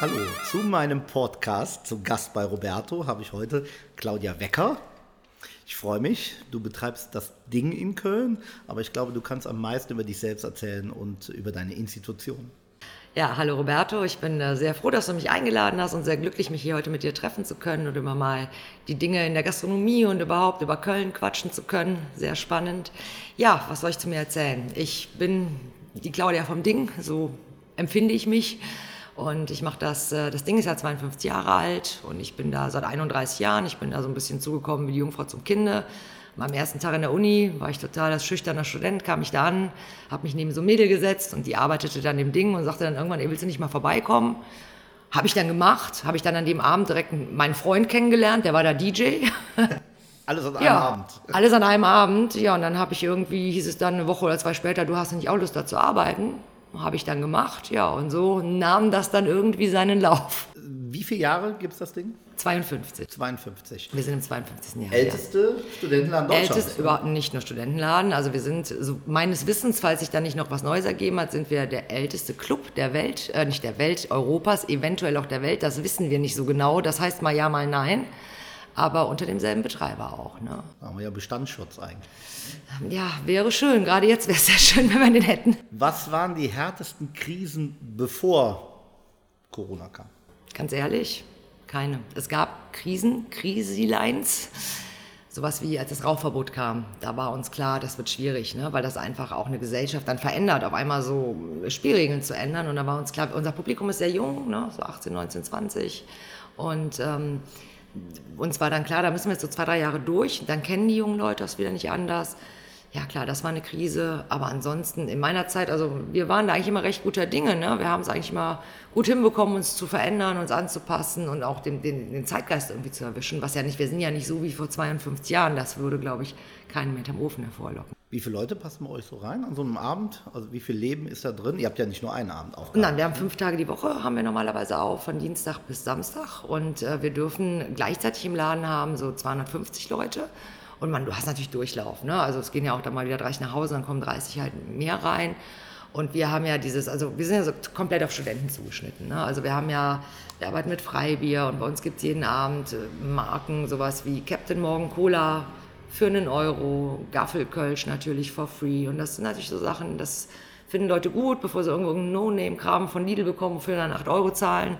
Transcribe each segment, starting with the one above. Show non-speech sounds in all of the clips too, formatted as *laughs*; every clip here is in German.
Hallo, zu meinem Podcast, zum Gast bei Roberto, habe ich heute Claudia Wecker. Ich freue mich, du betreibst das Ding in Köln, aber ich glaube, du kannst am meisten über dich selbst erzählen und über deine Institution. Ja, hallo Roberto, ich bin äh, sehr froh, dass du mich eingeladen hast und sehr glücklich, mich hier heute mit dir treffen zu können und über mal die Dinge in der Gastronomie und überhaupt über Köln quatschen zu können. Sehr spannend. Ja, was soll ich zu mir erzählen? Ich bin die Claudia vom Ding, so empfinde ich mich. Und ich mache das, äh, das Ding ist ja 52 Jahre alt und ich bin da seit 31 Jahren. Ich bin da so ein bisschen zugekommen wie die Jungfrau zum Kinde am ersten Tag in der Uni war ich total als schüchterner Student, kam ich da an, habe mich neben so ein Mädel gesetzt und die arbeitete dann im Ding und sagte dann irgendwann, ey, willst du nicht mal vorbeikommen? Habe ich dann gemacht, habe ich dann an dem Abend direkt meinen Freund kennengelernt, der war da DJ. *laughs* Alles an einem ja, Abend. Alles an einem Abend, ja, und dann habe ich irgendwie, hieß es dann eine Woche oder zwei später, du hast nicht auch Lust da zu arbeiten. Habe ich dann gemacht, ja, und so nahm das dann irgendwie seinen Lauf. Wie viele Jahre gibt es das Ding? 52. 52. Wir sind im 52. Jahr. Älteste ja. Studentenladen Deutschlands. Älteste, überhaupt nicht nur Studentenladen. Also wir sind, so meines Wissens, falls sich da nicht noch was Neues ergeben hat, sind wir der älteste Club der Welt, äh, nicht der Welt, Europas, eventuell auch der Welt. Das wissen wir nicht so genau. Das heißt mal ja, mal nein. Aber unter demselben Betreiber auch. Ne? Da haben wir ja Bestandsschutz eigentlich. Ja, wäre schön. Gerade jetzt wäre es sehr schön, wenn wir den hätten. Was waren die härtesten Krisen, bevor Corona kam? Ganz ehrlich, keine. Es gab Krisen, Krisilines. Sowas wie, als das Rauchverbot kam, da war uns klar, das wird schwierig, ne? weil das einfach auch eine Gesellschaft dann verändert, auf einmal so Spielregeln zu ändern. Und da war uns klar, unser Publikum ist sehr jung, ne? so 18, 19, 20. Und ähm, uns war dann klar, da müssen wir jetzt so zwei, drei Jahre durch. Dann kennen die jungen Leute das wieder nicht anders. Ja klar, das war eine Krise, aber ansonsten in meiner Zeit, also wir waren da eigentlich immer recht guter Dinge. Ne? Wir haben es eigentlich immer gut hinbekommen, uns zu verändern, uns anzupassen und auch den, den, den, Zeitgeist irgendwie zu erwischen. Was ja nicht, wir sind ja nicht so wie vor 52 Jahren. Das würde, glaube ich, keinen mehr im Ofen hervorlocken. Wie viele Leute passen bei euch so rein an so einem Abend? Also wie viel Leben ist da drin? Ihr habt ja nicht nur einen Abend auf. Nein, wir haben fünf Tage die Woche, haben wir normalerweise auf, von Dienstag bis Samstag. Und äh, wir dürfen gleichzeitig im Laden haben so 250 Leute. Und man, du hast natürlich Durchlauf. Ne? Also es gehen ja auch dann mal wieder 30 nach Hause, dann kommen 30 halt mehr rein. Und wir haben ja dieses, also wir sind ja so komplett auf Studenten zugeschnitten. Ne? Also wir haben ja, wir arbeiten mit Freibier und bei uns gibt es jeden Abend äh, Marken, sowas wie Captain Morgan Cola für einen Euro, Gaffelkölsch natürlich for free. Und das sind natürlich so Sachen, das finden Leute gut, bevor sie irgendwo einen No-Name-Kram von Lidl bekommen, wofür dann 8 Euro zahlen.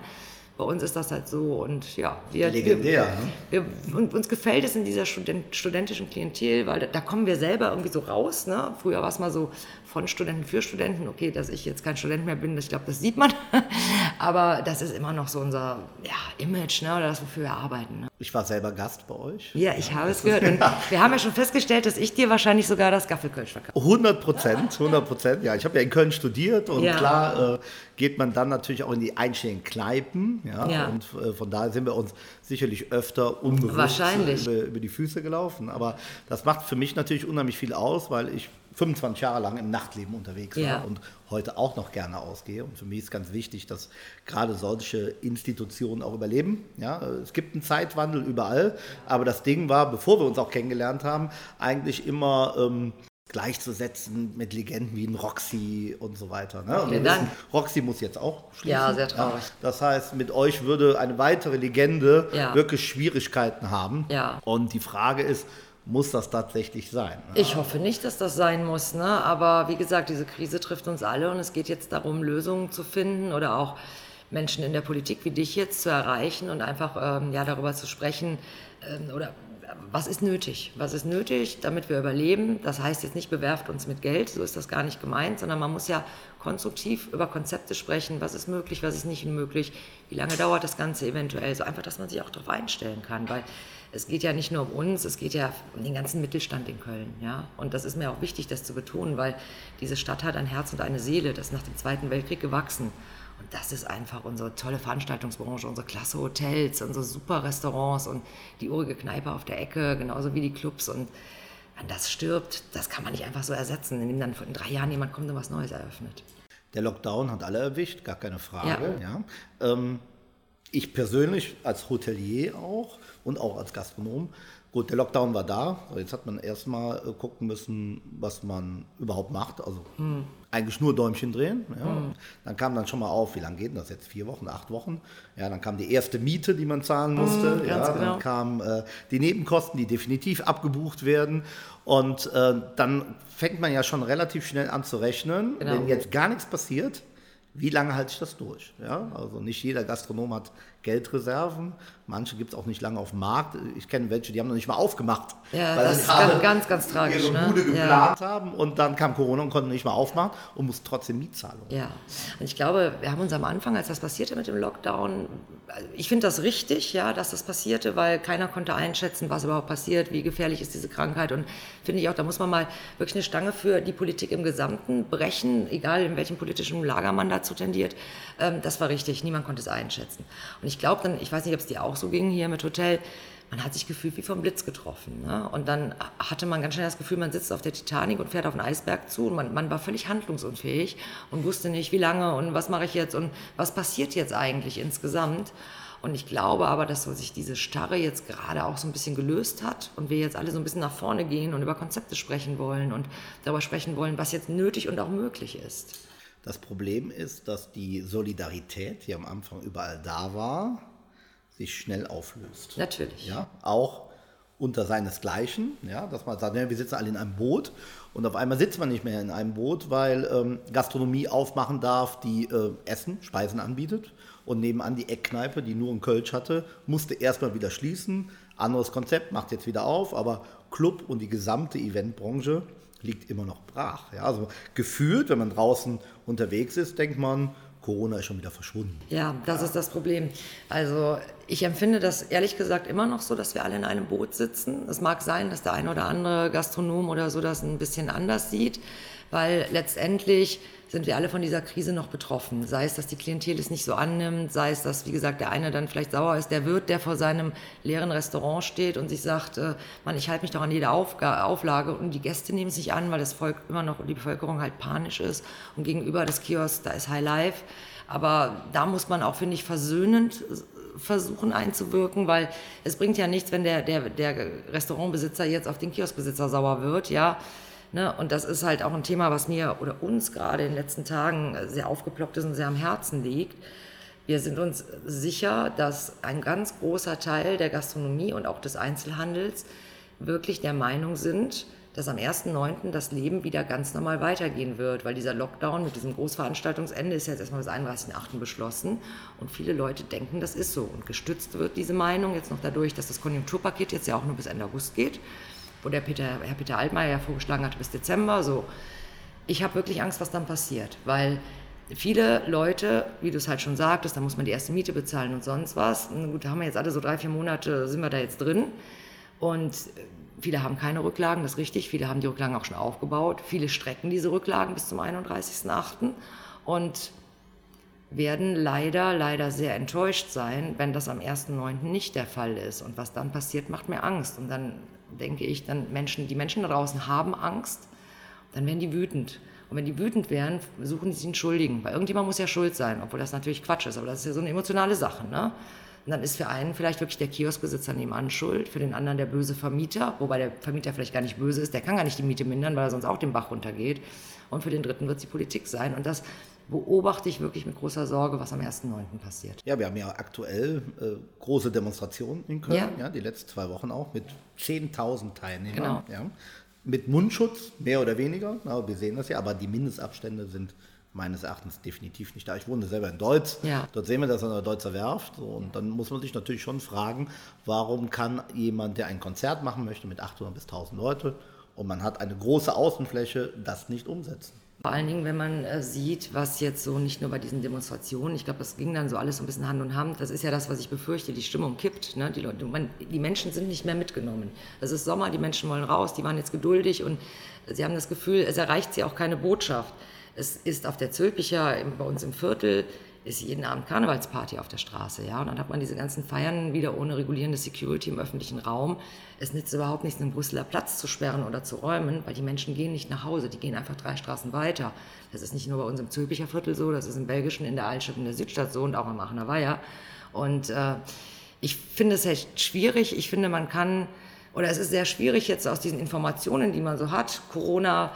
Bei uns ist das halt so und ja, wir, Legendär, wir, ne? wir und uns gefällt es in dieser Student, studentischen Klientel, weil da, da, kommen wir selber irgendwie so raus. Ne? Früher war es mal so, von Studenten für Studenten. Okay, dass ich jetzt kein Student mehr bin, ich glaube, das sieht man. *laughs* Aber das ist immer noch so unser ja, Image ne, oder das, wofür wir arbeiten. Ne? Ich war selber Gast bei euch. Ja, ich habe es gehört. Und wir haben ja schon festgestellt, dass ich dir wahrscheinlich sogar das Gaffelkölsch verkaufe. 100 Prozent, 100 Prozent. Ja, ich habe ja in Köln studiert und ja. klar äh, geht man dann natürlich auch in die einzelnen Kneipen. Ja, ja. Und äh, von daher sind wir uns sicherlich öfter unbewusst über, über die Füße gelaufen. Aber das macht für mich natürlich unheimlich viel aus, weil ich 25 Jahre lang im Nachtleben unterwegs war ja. und heute auch noch gerne ausgehe. Und für mich ist ganz wichtig, dass gerade solche Institutionen auch überleben. Ja, es gibt einen Zeitwandel überall, aber das Ding war, bevor wir uns auch kennengelernt haben, eigentlich immer ähm, gleichzusetzen mit Legenden wie ein Roxy und so weiter. Ne? Und wissen, Roxy muss jetzt auch schließen. Ja, sehr traurig. Ja, das heißt, mit euch würde eine weitere Legende ja. wirklich Schwierigkeiten haben. Ja. Und die Frage ist, muss das tatsächlich sein. Ich hoffe nicht, dass das sein muss. Ne? Aber wie gesagt, diese Krise trifft uns alle und es geht jetzt darum, Lösungen zu finden oder auch Menschen in der Politik wie dich jetzt zu erreichen und einfach ähm, ja, darüber zu sprechen ähm, oder was ist nötig? Was ist nötig, damit wir überleben? Das heißt jetzt nicht, bewerft uns mit Geld, so ist das gar nicht gemeint, sondern man muss ja konstruktiv über Konzepte sprechen. Was ist möglich, was ist nicht möglich? Wie lange dauert das Ganze eventuell? So einfach, dass man sich auch darauf einstellen kann, weil es geht ja nicht nur um uns, es geht ja um den ganzen Mittelstand in Köln. Ja? Und das ist mir auch wichtig, das zu betonen, weil diese Stadt hat ein Herz und eine Seele, das ist nach dem Zweiten Weltkrieg gewachsen. Und das ist einfach unsere tolle Veranstaltungsbranche, unsere klasse Hotels, unsere super Restaurants und die urige Kneipe auf der Ecke, genauso wie die Clubs. Und wenn das stirbt, das kann man nicht einfach so ersetzen, indem dann in drei Jahren jemand kommt und was Neues eröffnet. Der Lockdown hat alle erwischt, gar keine Frage. Ja. ja. Ähm, ich persönlich als Hotelier auch und auch als Gastronom Gut, der Lockdown war da. Jetzt hat man erstmal äh, gucken müssen, was man überhaupt macht. Also hm. eigentlich nur Däumchen drehen. Ja. Hm. Dann kam dann schon mal auf, wie lange geht das jetzt? Vier Wochen, acht Wochen? Ja, dann kam die erste Miete, die man zahlen hm, musste. Hm, ja, dann genau. kamen äh, die Nebenkosten, die definitiv abgebucht werden. Und äh, dann fängt man ja schon relativ schnell an zu rechnen. Genau. Wenn jetzt gar nichts passiert, wie lange halte ich das durch? Ja, also nicht jeder Gastronom hat Geldreserven. Manche gibt es auch nicht lange auf dem Markt. Ich kenne welche, die haben noch nicht mal aufgemacht. Ja, weil das ist ganz, ganz, ganz tragisch. Ihre ne? Bude geplant ja. haben und dann kam Corona und konnten nicht mal aufmachen und mussten trotzdem Mietzahlung. Ja, und ich glaube, wir haben uns am Anfang, als das passierte mit dem Lockdown, ich finde das richtig, ja, dass das passierte, weil keiner konnte einschätzen, was überhaupt passiert, wie gefährlich ist diese Krankheit. Und finde ich auch, da muss man mal wirklich eine Stange für die Politik im Gesamten brechen, egal in welchem politischen Lager man dazu tendiert. Ähm, das war richtig, niemand konnte es einschätzen. Und ich glaube dann, ich weiß nicht, ob es dir auch so ging hier mit Hotel, man hat sich gefühlt wie vom Blitz getroffen. Ne? Und dann hatte man ganz schnell das Gefühl, man sitzt auf der Titanic und fährt auf einen Eisberg zu und man, man war völlig handlungsunfähig und wusste nicht, wie lange und was mache ich jetzt und was passiert jetzt eigentlich insgesamt. Und ich glaube aber, dass sich diese Starre jetzt gerade auch so ein bisschen gelöst hat und wir jetzt alle so ein bisschen nach vorne gehen und über Konzepte sprechen wollen und darüber sprechen wollen, was jetzt nötig und auch möglich ist. Das Problem ist, dass die Solidarität, die am Anfang überall da war, sich schnell auflöst. Natürlich. Ja, auch unter seinesgleichen, ja, dass man sagt, ja, wir sitzen alle in einem Boot und auf einmal sitzt man nicht mehr in einem Boot, weil ähm, Gastronomie aufmachen darf, die äh, Essen, Speisen anbietet und nebenan die Eckkneipe, die nur einen Kölsch hatte, musste erstmal wieder schließen. Anderes Konzept, macht jetzt wieder auf, aber Club und die gesamte Eventbranche liegt immer noch brach. Ja, also gefühlt, wenn man draußen unterwegs ist, denkt man, Corona ist schon wieder verschwunden. Ja, das ja. ist das Problem. Also ich empfinde das ehrlich gesagt immer noch so, dass wir alle in einem Boot sitzen. Es mag sein, dass der eine oder andere Gastronom oder so das ein bisschen anders sieht, weil letztendlich sind wir alle von dieser Krise noch betroffen. Sei es, dass die Klientel es nicht so annimmt, sei es, dass, wie gesagt, der eine dann vielleicht sauer ist, der Wirt, der vor seinem leeren Restaurant steht und sich sagt, äh, Mann, ich halte mich doch an jede Aufga Auflage und die Gäste nehmen es nicht an, weil das Volk immer noch, die Bevölkerung halt panisch ist und gegenüber des Kiosks, da ist High Life. Aber da muss man auch, finde ich, versöhnend versuchen einzuwirken, weil es bringt ja nichts, wenn der, der, der Restaurantbesitzer jetzt auf den Kioskbesitzer sauer wird, ja. Ne? Und das ist halt auch ein Thema, was mir oder uns gerade in den letzten Tagen sehr aufgeploppt ist und sehr am Herzen liegt. Wir sind uns sicher, dass ein ganz großer Teil der Gastronomie und auch des Einzelhandels wirklich der Meinung sind, dass am 1.9. das Leben wieder ganz normal weitergehen wird, weil dieser Lockdown mit diesem Großveranstaltungsende ist jetzt erstmal bis 31.8. beschlossen und viele Leute denken, das ist so. Und gestützt wird diese Meinung jetzt noch dadurch, dass das Konjunkturpaket jetzt ja auch nur bis Ende August geht wo der Peter, Herr Peter Altmaier ja vorgeschlagen hat bis Dezember. So, ich habe wirklich Angst, was dann passiert, weil viele Leute, wie du es halt schon sagtest, da muss man die erste Miete bezahlen und sonst was. Gut, da haben wir jetzt alle so drei, vier Monate, sind wir da jetzt drin. Und viele haben keine Rücklagen, das ist richtig. Viele haben die Rücklagen auch schon aufgebaut. Viele strecken diese Rücklagen bis zum 31.08. Und werden leider, leider sehr enttäuscht sein, wenn das am 1.9. nicht der Fall ist. Und was dann passiert, macht mir Angst. Und dann denke ich, dann Menschen, die Menschen da draußen haben Angst, dann werden die wütend. Und wenn die wütend werden, suchen sie sich einen Schuldigen. Weil irgendjemand muss ja schuld sein, obwohl das natürlich Quatsch ist. Aber das ist ja so eine emotionale Sache. Ne? Und dann ist für einen vielleicht wirklich der Kioskbesitzer nebenan schuld, für den anderen der böse Vermieter, wobei der Vermieter vielleicht gar nicht böse ist, der kann gar nicht die Miete mindern, weil er sonst auch den Bach runtergeht. Und für den dritten wird es die Politik sein. Und das beobachte ich wirklich mit großer Sorge, was am 1.9. passiert. Ja, wir haben ja aktuell äh, große Demonstrationen in Köln, ja. ja. die letzten zwei Wochen auch, mit 10.000 Teilnehmern. Genau. Ja, mit Mundschutz, mehr oder weniger, aber wir sehen das ja, aber die Mindestabstände sind meines Erachtens definitiv nicht da. Ich wohne selber in Deutsch, ja. dort sehen wir das an der Deutzer Werft so, und dann muss man sich natürlich schon fragen, warum kann jemand, der ein Konzert machen möchte mit 800 bis 1000 Leute und man hat eine große Außenfläche, das nicht umsetzen. Vor allen Dingen, wenn man äh, sieht, was jetzt so nicht nur bei diesen Demonstrationen, ich glaube, das ging dann so alles so ein bisschen Hand in Hand, das ist ja das, was ich befürchte, die Stimmung kippt. Ne? Die, Leute, man, die Menschen sind nicht mehr mitgenommen. Es ist Sommer, die Menschen wollen raus, die waren jetzt geduldig und sie haben das Gefühl, es erreicht sie auch keine Botschaft. Es ist auf der Zülpicher, bei uns im Viertel, ist jeden Abend Karnevalsparty auf der Straße, ja. Und dann hat man diese ganzen Feiern wieder ohne regulierende Security im öffentlichen Raum. Es nützt überhaupt nichts, einen Brüsseler Platz zu sperren oder zu räumen, weil die Menschen gehen nicht nach Hause, die gehen einfach drei Straßen weiter. Das ist nicht nur bei uns im Zülpicher Viertel so, das ist im Belgischen, in der Altstadt, in der Südstadt so und auch im Aachener Weiher. Und äh, ich finde es echt schwierig. Ich finde, man kann oder es ist sehr schwierig jetzt aus diesen Informationen, die man so hat, Corona,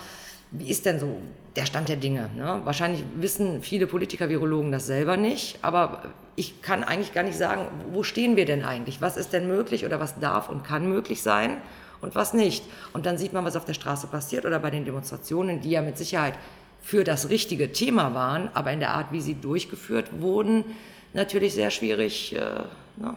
wie ist denn so der Stand der Dinge? Ne? Wahrscheinlich wissen viele Politiker, Virologen das selber nicht, aber ich kann eigentlich gar nicht sagen, wo stehen wir denn eigentlich? Was ist denn möglich oder was darf und kann möglich sein und was nicht? Und dann sieht man, was auf der Straße passiert oder bei den Demonstrationen, die ja mit Sicherheit für das richtige Thema waren, aber in der Art, wie sie durchgeführt wurden, natürlich sehr schwierig. Äh, ne?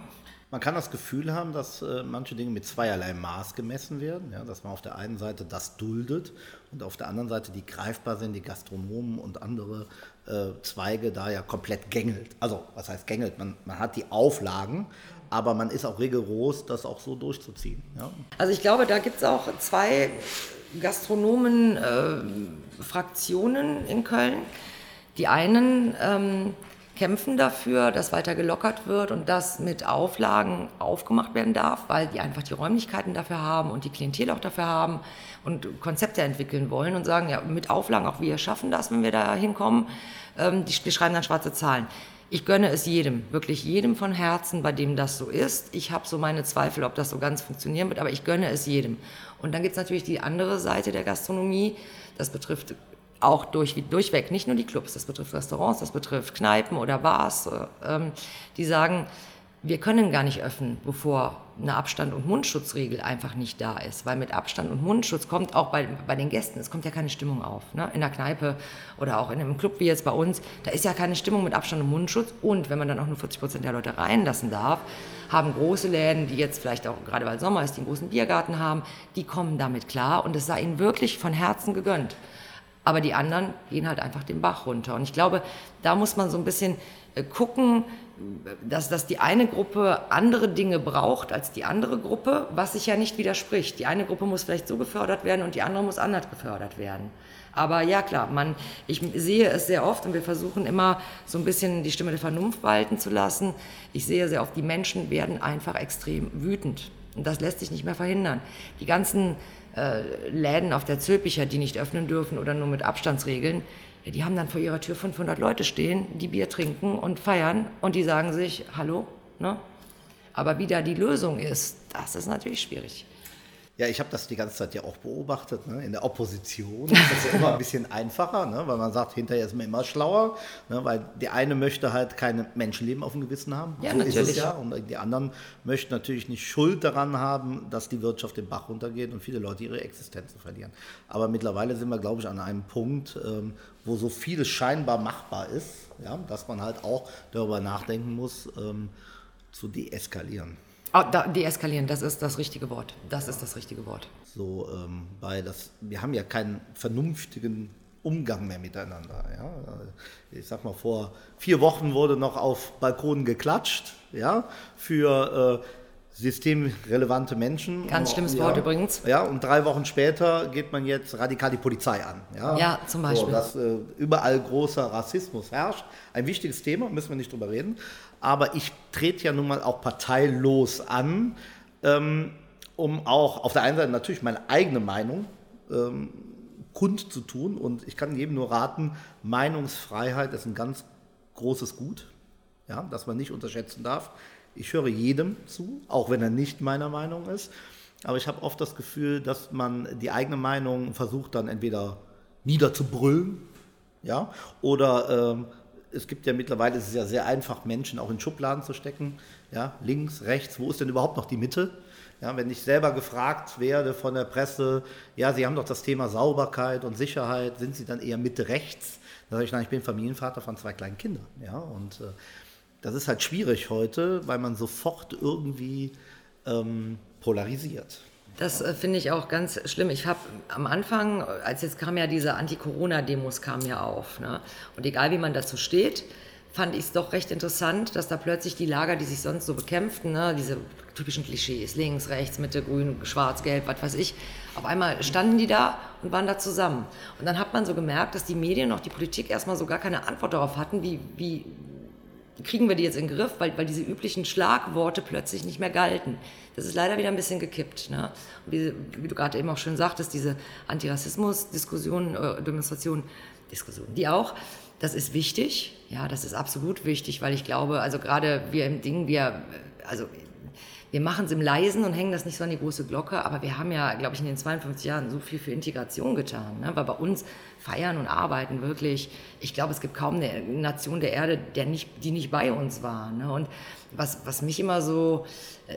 Man kann das Gefühl haben, dass äh, manche Dinge mit zweierlei Maß gemessen werden. Ja, dass man auf der einen Seite das duldet und auf der anderen Seite, die greifbar sind, die Gastronomen und andere äh, Zweige da ja komplett gängelt. Also, was heißt gängelt? Man, man hat die Auflagen, aber man ist auch rigoros, das auch so durchzuziehen. Ja. Also, ich glaube, da gibt es auch zwei Gastronomen-Fraktionen äh, in Köln. Die einen. Ähm, kämpfen dafür, dass weiter gelockert wird und das mit Auflagen aufgemacht werden darf, weil die einfach die Räumlichkeiten dafür haben und die Klientel auch dafür haben und Konzepte entwickeln wollen und sagen, ja, mit Auflagen auch wir schaffen das, wenn wir da hinkommen. Ähm, die, die schreiben dann schwarze Zahlen. Ich gönne es jedem, wirklich jedem von Herzen, bei dem das so ist. Ich habe so meine Zweifel, ob das so ganz funktionieren wird, aber ich gönne es jedem. Und dann gibt es natürlich die andere Seite der Gastronomie. Das betrifft auch durch, durchweg, nicht nur die Clubs, das betrifft Restaurants, das betrifft Kneipen oder Bars, ähm, die sagen, wir können gar nicht öffnen, bevor eine Abstand- und Mundschutzregel einfach nicht da ist. Weil mit Abstand und Mundschutz kommt auch bei, bei den Gästen, es kommt ja keine Stimmung auf. Ne? In der Kneipe oder auch in einem Club wie jetzt bei uns, da ist ja keine Stimmung mit Abstand und Mundschutz. Und wenn man dann auch nur 40 Prozent der Leute reinlassen darf, haben große Läden, die jetzt vielleicht auch, gerade weil Sommer ist, die einen großen Biergarten haben, die kommen damit klar. Und es sei ihnen wirklich von Herzen gegönnt. Aber die anderen gehen halt einfach den Bach runter. Und ich glaube, da muss man so ein bisschen äh, gucken, dass, dass die eine Gruppe andere Dinge braucht als die andere Gruppe, was sich ja nicht widerspricht. Die eine Gruppe muss vielleicht so gefördert werden und die andere muss anders gefördert werden. Aber ja, klar, man, ich sehe es sehr oft und wir versuchen immer so ein bisschen die Stimme der Vernunft walten zu lassen. Ich sehe sehr oft, die Menschen werden einfach extrem wütend. Und das lässt sich nicht mehr verhindern. Die ganzen äh, Läden auf der Zülpicher, die nicht öffnen dürfen oder nur mit Abstandsregeln, ja, die haben dann vor ihrer Tür 500 Leute stehen, die Bier trinken und feiern und die sagen sich, hallo, ne? Aber wie da die Lösung ist, das ist natürlich schwierig. Ja, ich habe das die ganze Zeit ja auch beobachtet. Ne? In der Opposition ist das ja immer ein bisschen *laughs* einfacher, ne? weil man sagt, hinterher ist man immer schlauer, ne? weil die eine möchte halt keine Menschenleben auf dem Gewissen haben. Ja, so natürlich. Ist es ja. Und die anderen möchten natürlich nicht Schuld daran haben, dass die Wirtschaft den Bach runtergeht und viele Leute ihre Existenzen verlieren. Aber mittlerweile sind wir, glaube ich, an einem Punkt, ähm, wo so vieles scheinbar machbar ist, ja? dass man halt auch darüber nachdenken muss, ähm, zu deeskalieren. Oh, da, deeskalieren, das ist das richtige Wort. Das ist das richtige Wort. So, ähm, weil das, wir haben ja keinen vernünftigen Umgang mehr miteinander. Ja? Ich sag mal, vor vier Wochen wurde noch auf Balkonen geklatscht, ja, für äh, systemrelevante Menschen. Ganz schlimmes ja, Wort übrigens. Ja, und drei Wochen später geht man jetzt radikal die Polizei an. Ja, ja zum Beispiel. So, dass äh, überall großer Rassismus herrscht. Ein wichtiges Thema, müssen wir nicht drüber reden aber ich trete ja nun mal auch parteilos an, ähm, um auch auf der einen Seite natürlich meine eigene Meinung ähm, kundzutun und ich kann jedem nur raten, Meinungsfreiheit ist ein ganz großes Gut, ja, das man nicht unterschätzen darf. Ich höre jedem zu, auch wenn er nicht meiner Meinung ist, aber ich habe oft das Gefühl, dass man die eigene Meinung versucht dann entweder niederzubrüllen, ja, oder ähm, es gibt ja mittlerweile, es ist ja sehr einfach, Menschen auch in Schubladen zu stecken. Ja, links, rechts, wo ist denn überhaupt noch die Mitte? Ja, wenn ich selber gefragt werde von der Presse, ja, Sie haben doch das Thema Sauberkeit und Sicherheit, sind Sie dann eher Mitte rechts? Da sage ich, nein, ich bin Familienvater von zwei kleinen Kindern. Ja, und äh, das ist halt schwierig heute, weil man sofort irgendwie ähm, polarisiert. Das äh, finde ich auch ganz schlimm. Ich habe am Anfang, als jetzt kam ja diese Anti-Corona-Demos kamen ja auf. Ne? Und egal wie man dazu steht, fand ich es doch recht interessant, dass da plötzlich die Lager, die sich sonst so bekämpften, ne, diese typischen Klischees, links, rechts, Mitte, grün, schwarz, gelb, was weiß ich, auf einmal standen die da und waren da zusammen. Und dann hat man so gemerkt, dass die Medien und auch die Politik erstmal so gar keine Antwort darauf hatten, wie, wie, kriegen wir die jetzt in den Griff, weil, weil diese üblichen Schlagworte plötzlich nicht mehr galten. Das ist leider wieder ein bisschen gekippt. Ne? Wie, wie, du gerade eben auch schön sagtest, diese Antirassismus-Diskussion, äh, Demonstration, Diskussion, die auch, das ist wichtig. Ja, das ist absolut wichtig, weil ich glaube, also gerade wir im Ding, wir, also wir machen es im Leisen und hängen das nicht so an die große Glocke, aber wir haben ja, glaube ich, in den 52 Jahren so viel für Integration getan, ne? weil bei uns feiern und arbeiten wirklich, ich glaube, es gibt kaum eine Nation der Erde, der nicht, die nicht bei uns war. Ne? Und was, was mich immer so äh,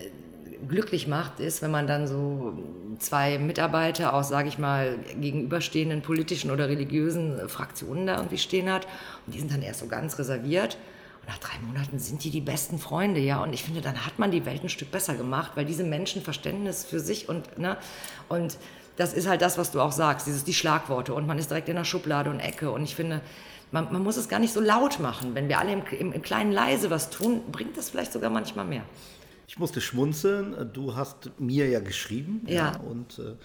glücklich macht, ist, wenn man dann so zwei Mitarbeiter aus, sage ich mal, gegenüberstehenden politischen oder religiösen Fraktionen da irgendwie stehen hat und die sind dann erst so ganz reserviert nach drei Monaten sind die die besten Freunde, ja. Und ich finde, dann hat man die Welt ein Stück besser gemacht, weil diese Menschen Verständnis für sich und, ne, und das ist halt das, was du auch sagst, dieses, die Schlagworte und man ist direkt in der Schublade und Ecke. Und ich finde, man, man muss es gar nicht so laut machen. Wenn wir alle im, im, im kleinen leise was tun, bringt das vielleicht sogar manchmal mehr. Ich musste schmunzeln. Du hast mir ja geschrieben. Ja. ja und äh,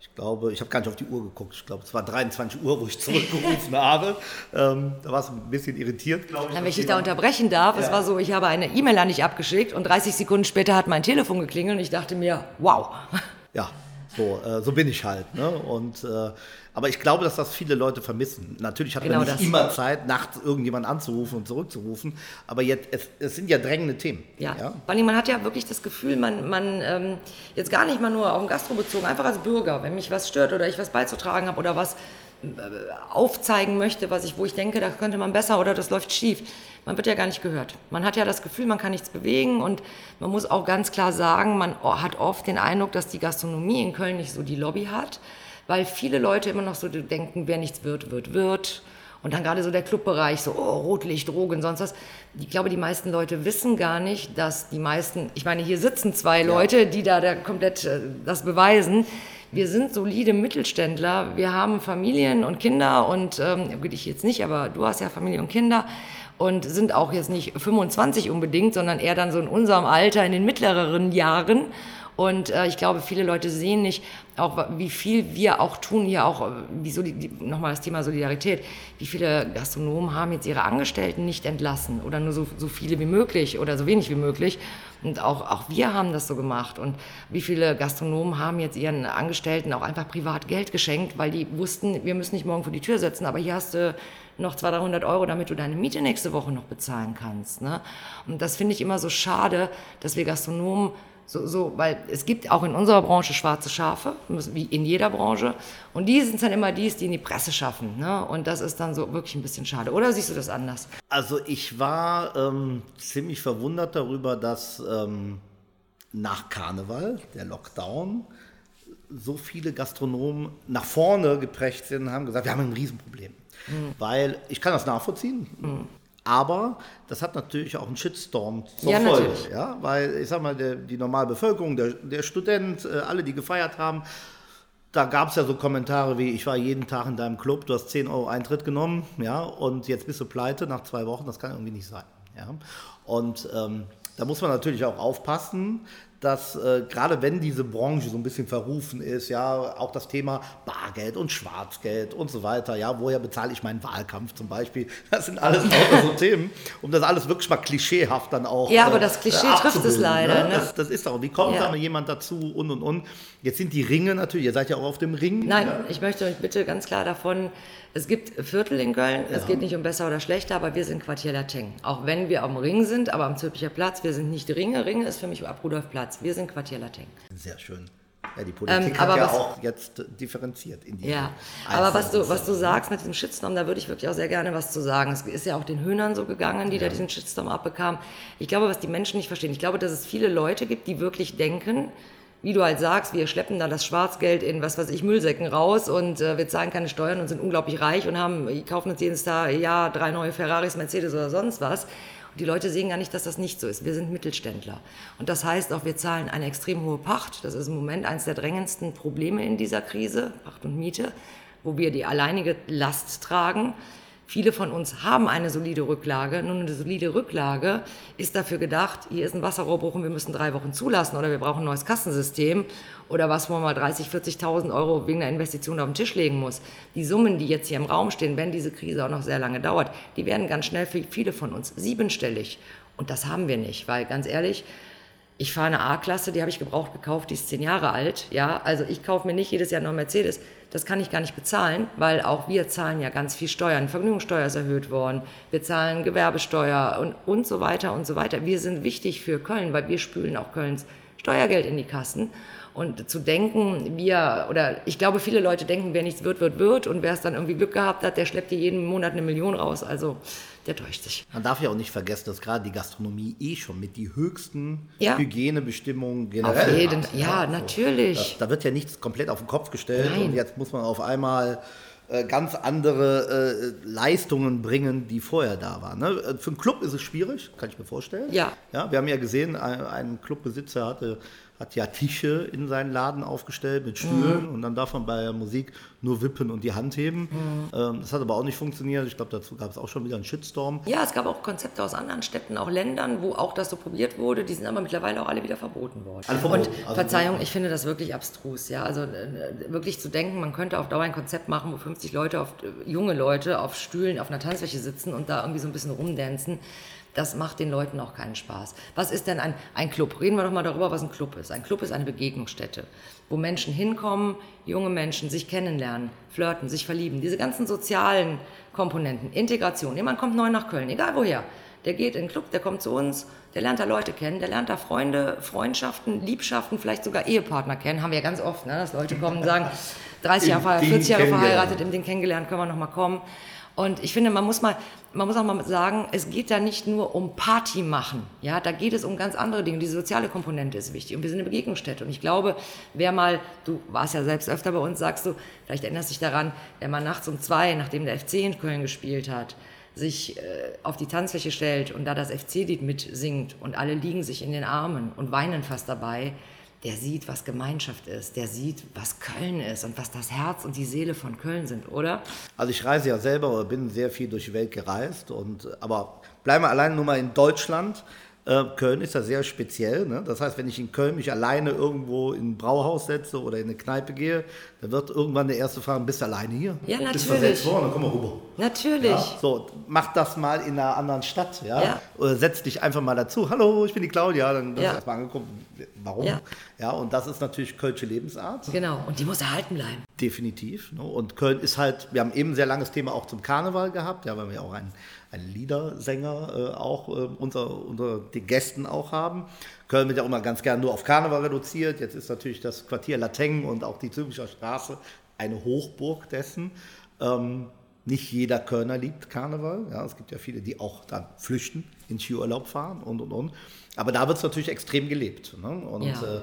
ich glaube, ich habe gar nicht auf die Uhr geguckt. Ich glaube, es war 23 Uhr, wo ich zurückgerufen *laughs* habe. Ähm, da war es ein bisschen irritiert, glaube ich. wenn ich dich da unterbrechen darf, ja. es war so, ich habe eine E-Mail an dich abgeschickt und 30 Sekunden später hat mein Telefon geklingelt und ich dachte mir, wow. Ja, so, äh, so bin ich halt. Ne? Und, äh, aber ich glaube, dass das viele Leute vermissen. Natürlich hat genau man nicht das. immer Zeit, nachts irgendjemanden anzurufen und zurückzurufen. Aber jetzt, es, es sind ja drängende Themen. Ja, ja? vor allem man hat ja wirklich das Gefühl, man, man ähm, jetzt gar nicht mal nur auf den Gastro bezogen, einfach als Bürger, wenn mich was stört oder ich was beizutragen habe oder was äh, aufzeigen möchte, was ich, wo ich denke, da könnte man besser oder das läuft schief man wird ja gar nicht gehört. Man hat ja das Gefühl, man kann nichts bewegen und man muss auch ganz klar sagen, man hat oft den Eindruck, dass die Gastronomie in Köln nicht so die Lobby hat, weil viele Leute immer noch so denken, wer nichts wird, wird, wird. Und dann gerade so der Clubbereich, so oh, Rotlicht, Drogen, sonst was. Ich glaube, die meisten Leute wissen gar nicht, dass die meisten, ich meine, hier sitzen zwei Leute, die da, da komplett äh, das beweisen. Wir sind solide Mittelständler, wir haben Familien und Kinder und, ähm, ich jetzt nicht, aber du hast ja Familie und Kinder und sind auch jetzt nicht 25 unbedingt, sondern eher dann so in unserem Alter, in den mittleren Jahren. Und äh, ich glaube, viele Leute sehen nicht, auch wie viel wir auch tun, hier auch, äh, wie nochmal das Thema Solidarität, wie viele Gastronomen haben jetzt ihre Angestellten nicht entlassen oder nur so, so viele wie möglich oder so wenig wie möglich. Und auch, auch wir haben das so gemacht. Und wie viele Gastronomen haben jetzt ihren Angestellten auch einfach privat Geld geschenkt, weil die wussten, wir müssen nicht morgen vor die Tür setzen, aber hier hast du noch 200, 300 Euro, damit du deine Miete nächste Woche noch bezahlen kannst. Ne? Und das finde ich immer so schade, dass wir Gastronomen so, so, weil es gibt auch in unserer Branche schwarze Schafe, wie in jeder Branche. Und die sind dann immer dies, die in die Presse schaffen. Ne? Und das ist dann so wirklich ein bisschen schade. Oder siehst du das anders? Also ich war ähm, ziemlich verwundert darüber, dass ähm, nach Karneval, der Lockdown, so viele Gastronomen nach vorne geprägt sind und haben gesagt, wir haben ein Riesenproblem. Mhm. Weil ich kann das nachvollziehen. Mhm. Aber das hat natürlich auch einen Shitstorm zur ja, Folge. Ja? Weil ich sag mal, der, die normale Bevölkerung, der, der Student, äh, alle, die gefeiert haben, da gab es ja so Kommentare wie, ich war jeden Tag in deinem Club, du hast 10 Euro Eintritt genommen, ja, und jetzt bist du pleite nach zwei Wochen, das kann irgendwie nicht sein. Ja? Und ähm, da muss man natürlich auch aufpassen, dass äh, gerade wenn diese Branche so ein bisschen verrufen ist, ja, auch das Thema Bargeld und Schwarzgeld und so weiter, ja, woher bezahle ich meinen Wahlkampf zum Beispiel, *laughs* das sind alles so *laughs* Themen, um das alles wirklich mal klischeehaft dann auch Ja, aber das Klischee äh, trifft es leider. Ne? Das, das, ist doch, wie kommt ja. da jemand dazu und und und. Jetzt sind die Ringe natürlich, ihr seid ja auch auf dem Ring. Nein, ja. ich möchte euch bitte ganz klar davon es gibt Viertel in Köln, ja. es geht nicht um besser oder schlechter, aber wir sind Quartier Lateng. Auch wenn wir am Ring sind, aber am Zülpicher Platz, wir sind nicht Ringe. Ringe ist für mich ab Rudolfplatz. Wir sind Quartier Lateng. Sehr schön. Ja, die Politik ähm, hat ja was, auch jetzt differenziert in Ja, aber was du, was du sagst mit dem Shitstorm, da würde ich wirklich auch sehr gerne was zu sagen. Es ist ja auch den Höhnern so gegangen, die ja. da diesen Shitstorm abbekamen. Ich glaube, was die Menschen nicht verstehen, ich glaube, dass es viele Leute gibt, die wirklich denken, wie du halt sagst, wir schleppen da das Schwarzgeld in, was weiß ich, Müllsäcken raus und äh, wir zahlen keine Steuern und sind unglaublich reich und haben, kaufen uns jedes Jahr drei neue Ferraris, Mercedes oder sonst was. Die Leute sehen gar nicht, dass das nicht so ist. Wir sind Mittelständler. Und das heißt auch, wir zahlen eine extrem hohe Pacht. Das ist im Moment eines der drängendsten Probleme in dieser Krise, Pacht und Miete, wo wir die alleinige Last tragen. Viele von uns haben eine solide Rücklage. Nun, eine solide Rücklage ist dafür gedacht, hier ist ein Wasserrohrbruch und wir müssen drei Wochen zulassen oder wir brauchen ein neues Kassensystem oder was, man mal 30, 40.000 Euro wegen einer Investition auf den Tisch legen muss. Die Summen, die jetzt hier im Raum stehen, wenn diese Krise auch noch sehr lange dauert, die werden ganz schnell für viele von uns siebenstellig. Und das haben wir nicht, weil ganz ehrlich, ich fahre eine A-Klasse, die habe ich gebraucht gekauft, die ist zehn Jahre alt. Ja, also ich kaufe mir nicht jedes Jahr noch Mercedes. Das kann ich gar nicht bezahlen, weil auch wir zahlen ja ganz viel Steuern. Vergnügungssteuer ist erhöht worden. Wir zahlen Gewerbesteuer und, und so weiter und so weiter. Wir sind wichtig für Köln, weil wir spülen auch Kölns Steuergeld in die Kassen. Und zu denken, wir, oder ich glaube, viele Leute denken, wer nichts wird, wird, wird. Und wer es dann irgendwie Glück gehabt hat, der schleppt dir jeden Monat eine Million raus. Also der täuscht sich. Man darf ja auch nicht vergessen, dass gerade die Gastronomie eh schon mit die höchsten ja. Hygienebestimmungen generell auf jeden, hat. Ja, ja natürlich. Da, da, wird ja nichts komplett auf den Kopf gestellt Nein. und jetzt muss man auf einmal äh, ganz andere äh, Leistungen bringen, die vorher da waren. Ne? Für einen Club ist es schwierig, kann ich mir vorstellen. Ja. ja wir haben ja gesehen, ein, ein Clubbesitzer hatte hat ja Tische in seinen Laden aufgestellt mit Stühlen mhm. und dann darf man bei der Musik nur wippen und die Hand heben. Mhm. Ähm, das hat aber auch nicht funktioniert. Ich glaube, dazu gab es auch schon wieder einen Shitstorm. Ja, es gab auch Konzepte aus anderen Städten, auch Ländern, wo auch das so probiert wurde. Die sind aber mittlerweile auch alle wieder verboten worden. Alle verboten. Und also, Verzeihung, ich finde das wirklich abstrus. Ja, also äh, wirklich zu denken, man könnte auf Dauer ein Konzept machen, wo 50 Leute, auf, äh, junge Leute auf Stühlen auf einer Tanzfläche sitzen und da irgendwie so ein bisschen rumdancen das macht den Leuten auch keinen Spaß. Was ist denn ein, ein Club? Reden wir doch mal darüber, was ein Club ist. Ein Club ist eine Begegnungsstätte, wo Menschen hinkommen, junge Menschen sich kennenlernen, flirten, sich verlieben. Diese ganzen sozialen Komponenten, Integration. Jemand kommt neu nach Köln, egal woher. Der geht in den Club, der kommt zu uns, der lernt da Leute kennen, der lernt da Freunde, Freundschaften, Liebschaften, vielleicht sogar Ehepartner kennen. Haben wir ja ganz oft, ne? dass Leute kommen und sagen, *laughs* 30 Jahre, 40 Jahre verheiratet, im Ding kennengelernt, können wir noch mal kommen. Und ich finde, man muss mal, man muss auch mal sagen, es geht da nicht nur um Party machen. Ja, da geht es um ganz andere Dinge. Die soziale Komponente ist wichtig. Und wir sind eine Begegnungsstätte. Und ich glaube, wer mal, du warst ja selbst öfter bei uns, sagst du, vielleicht erinnerst dich daran, wer mal nachts um zwei, nachdem der FC in Köln gespielt hat, sich äh, auf die Tanzfläche stellt und da das FC-Lied mitsingt und alle liegen sich in den Armen und weinen fast dabei, der sieht, was Gemeinschaft ist, der sieht, was Köln ist und was das Herz und die Seele von Köln sind, oder? Also ich reise ja selber oder bin sehr viel durch die Welt gereist, und, aber bleiben wir allein nur mal in Deutschland. Äh, Köln ist ja sehr speziell. Ne? Das heißt, wenn ich in Köln mich alleine irgendwo in ein Brauhaus setze oder in eine Kneipe gehe, dann wird irgendwann der erste fragen, bist du alleine hier? Ja, natürlich. Bist versetzt worden, dann komm mal rüber. Natürlich. Ja? So, mach das mal in einer anderen Stadt. Ja? ja? Oder setz dich einfach mal dazu. Hallo, ich bin die Claudia. Dann ja. erstmal angeguckt, warum? Ja. ja. Und das ist natürlich Kölsche Lebensart. Genau, und die muss erhalten bleiben. Definitiv. Ne? Und Köln ist halt, wir haben eben ein sehr langes Thema auch zum Karneval gehabt, ja, weil wir auch einen einen Liedersänger äh, auch äh, unter, unter den Gästen auch haben. Köln wird ja immer ganz gern nur auf Karneval reduziert. Jetzt ist natürlich das Quartier Lateng und auch die Züricher Straße eine Hochburg dessen. Ähm, nicht jeder Kölner liebt Karneval. Ja, es gibt ja viele, die auch dann flüchten, in Skiurlaub fahren und und und. Aber da wird es natürlich extrem gelebt. Ne? Und ja. äh,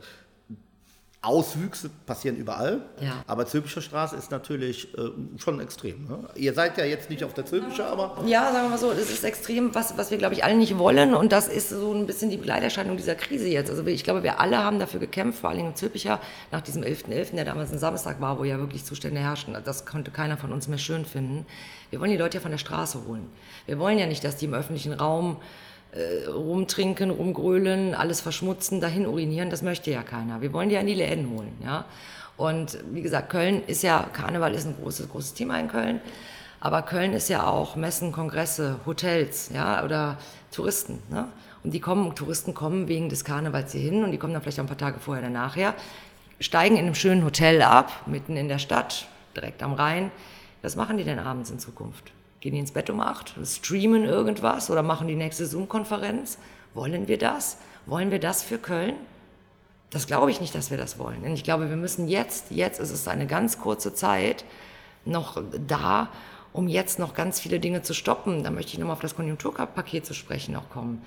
Auswüchse passieren überall, ja. aber Zülpicher Straße ist natürlich äh, schon extrem. Ne? Ihr seid ja jetzt nicht auf der Zülpicher, aber... Ja, sagen wir mal so, das ist extrem, was, was wir, glaube ich, alle nicht wollen und das ist so ein bisschen die Begleiterscheinung dieser Krise jetzt. Also ich glaube, wir alle haben dafür gekämpft, vor allem in Zülpicher, nach diesem 11.11., .11., der damals ein Samstag war, wo ja wirklich Zustände herrschten. Das konnte keiner von uns mehr schön finden. Wir wollen die Leute ja von der Straße holen. Wir wollen ja nicht, dass die im öffentlichen Raum äh, rumtrinken, rumgrölen, alles verschmutzen, dahin urinieren, das möchte ja keiner. Wir wollen die an die Läden holen, ja. Und wie gesagt, Köln ist ja, Karneval ist ein großes, großes Thema in Köln, aber Köln ist ja auch Messen, Kongresse, Hotels, ja, oder Touristen, ne? Und die kommen, Touristen kommen wegen des Karnevals hier hin und die kommen dann vielleicht auch ein paar Tage vorher oder nachher, steigen in einem schönen Hotel ab, mitten in der Stadt, direkt am Rhein. Was machen die denn abends in Zukunft? Gehen die ins Bett um acht, streamen irgendwas oder machen die nächste Zoom-Konferenz? Wollen wir das? Wollen wir das für Köln? Das glaube ich nicht, dass wir das wollen. Denn ich glaube, wir müssen jetzt, jetzt ist es eine ganz kurze Zeit noch da, um jetzt noch ganz viele Dinge zu stoppen. Da möchte ich nochmal auf das Konjunkturpaket zu sprechen auch kommen.